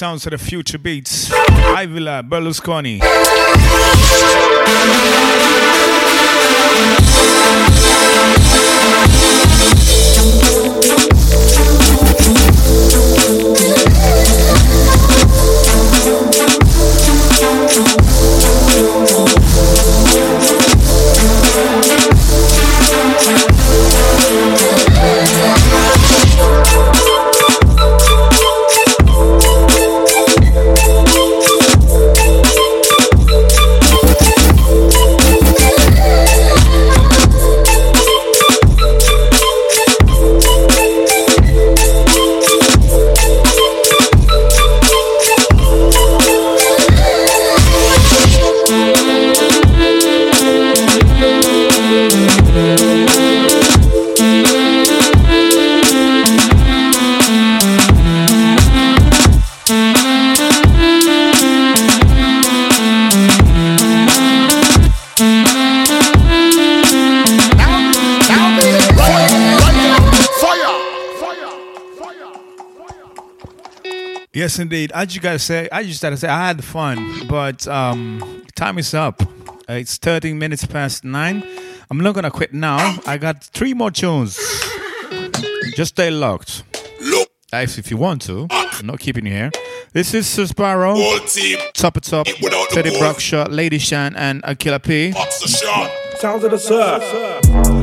Sounds of the future beats. Ivila Berlusconi. Indeed. I just gotta say, I just gotta say, I had fun, but um, time is up. Uh, it's 13 minutes past nine. I'm not gonna quit now. I got three more tunes. Just stay locked. Guys, if you want to, I'm not keeping you here. This is Sparrow, Top of Top, Teddy Bruckshot, Lady Chann, and Akila P. Sounds of the surf.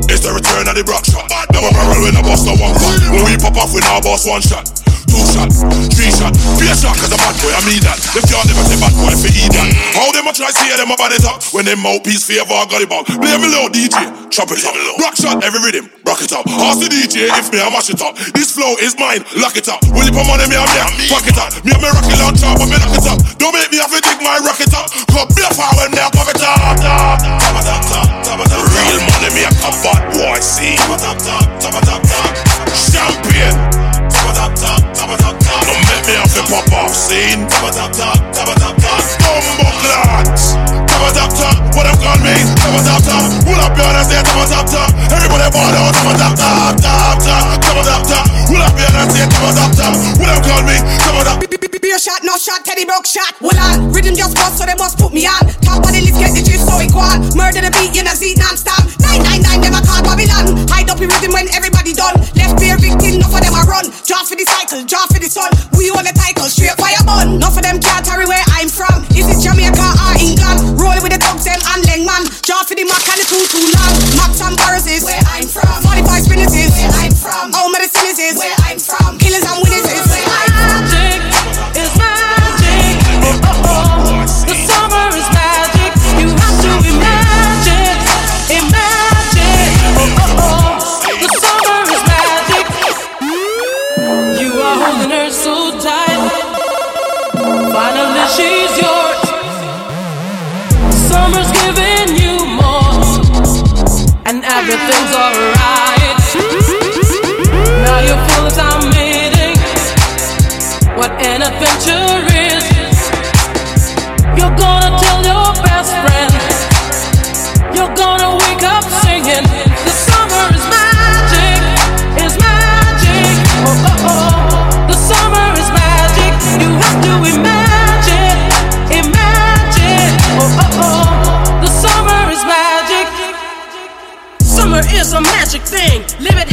It's the return of the Bruckshot. Never barrel when I boss no one When we pop off, we now boss one shot two shot, three shot, be a shot cause a bad boy, I mean that. Them can't never say bad boy for eat that. How them a try see them about it up when them mouthpiece favor got it back. Play me low DJ, chop it up. Rock shot every rhythm, rock it up. Ask the DJ if me I mash it up. This flow is mine, lock it up. Will you put money me and me, fuck it up. Me and me rocket launcher, but me lock it up. Don't make me have to dig my rocket up. Cause be a power when me I pop it up. Real money me a come bad boy, see. Champion. Pop off scene. Top, top, top, top, top, top. Bumbo clans. Top, top, top. What them call me? Top, top, top. Pull up your hands, say top, top, top. Everybody fall out. Top, top, top, top, top. Top, top, top. Pull up your hands, say top, top, top. What them call me? Top, top. Be a shot, no shot, Teddy Bruckshot. Well on, rhythm just bust, so they must put me on. Top of the list, get the gist, so it go on. Murder the beat, you know, see non-stop. 999, them a call Babylon. Hide up in rhythm when everybody done. Left beer victim, no for them a run. Draw for the cycle, draw for the sun. We own the title, straight fire bun. None for them can't carry where I'm from. Is it Jamaica or England? Rolling with the thugs, them and Lengman. Draw for the Mac and the too too long. Max and Burrs is where I'm from. 45 spinners is where I'm from. All medicine is where I'm from. Killers and winners. It's magic. Oh, oh, oh. The summer is magic. You have to imagine. Imagine. Oh, oh, oh. The summer is magic. You are holding her so tight. Finally, she's yours. Summer's giving you more. And everything's alright. What an adventure is. You're gonna tell your best friend. You're gonna wake up singing. The summer is magic, is magic. Oh, oh oh oh. The summer is magic. You have to imagine, imagine. Oh oh oh. The summer is magic. Summer is a magic thing. Live it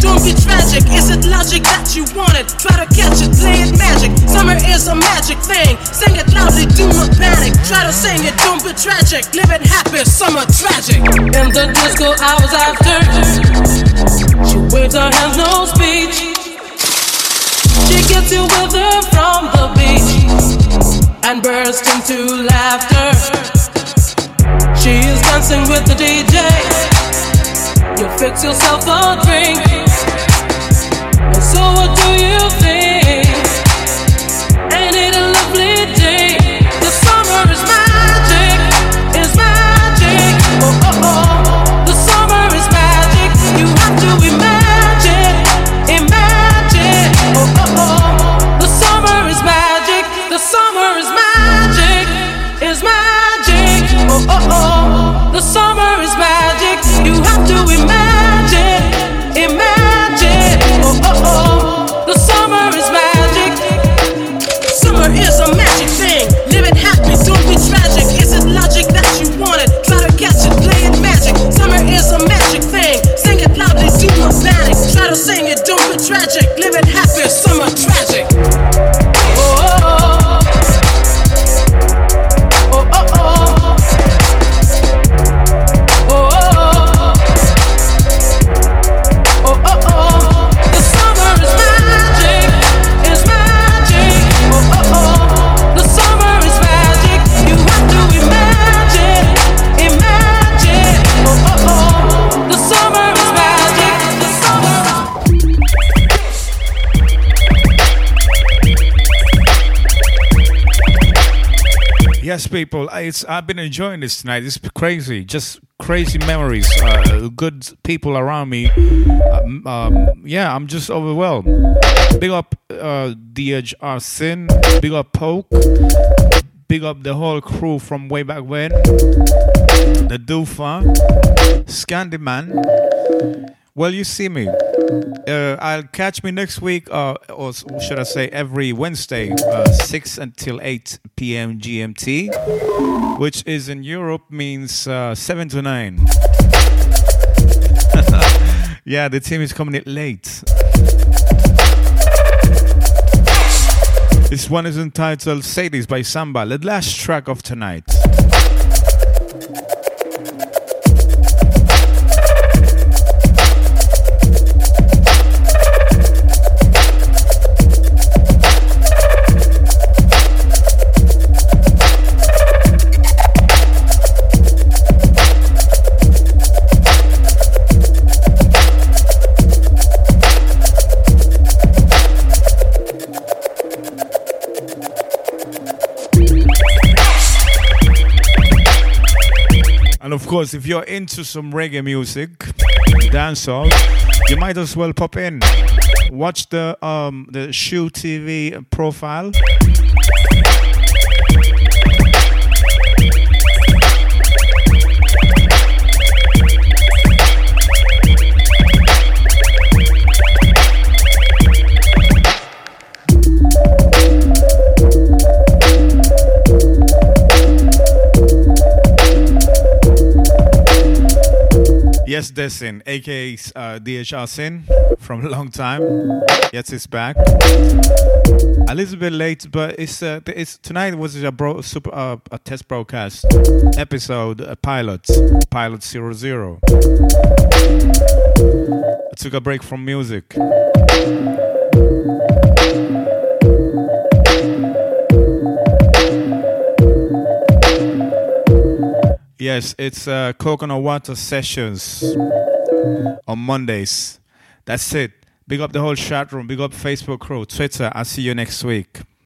don't be tragic. Is it logic that you want it? Try to catch it, play it magic. Summer is a magic thing. Sing it loudly, do not panic. Try to sing it, don't be tragic. Live it happy, summer tragic. In the disco hours after, she waves her hands, no speech. She gets you with her from the beach and bursts into laughter. She is dancing with the DJ. You fix yourself a drink. So what do you think? It's I've been enjoying this tonight. It's crazy, just crazy memories. Uh, good people around me. Um, um, yeah, I'm just overwhelmed. Big up uh, DHR Sin. Big up Poke. Big up the whole crew from way back when. The Doofa. Scandyman. Well, you see me. Uh, I'll catch me next week, uh, or should I say every Wednesday, uh, 6 until 8 p.m. GMT, which is in Europe means uh, 7 to 9. yeah, the team is coming in late. This one is entitled Sadie's by Samba, the last track of tonight. Course, if you're into some reggae music, dancehall, you might as well pop in. Watch the um the Shoe TV profile. Yes, Desin, aka uh, DHR Sin from a long time. Yes, it's back. A little bit late, but it's uh, it's tonight was a bro, super uh, a test broadcast episode, a pilot, pilot zero zero. I took a break from music. Yes, it's uh, Coconut Water Sessions on Mondays. That's it. Big up the whole chat room. Big up Facebook crew, Twitter. I'll see you next week.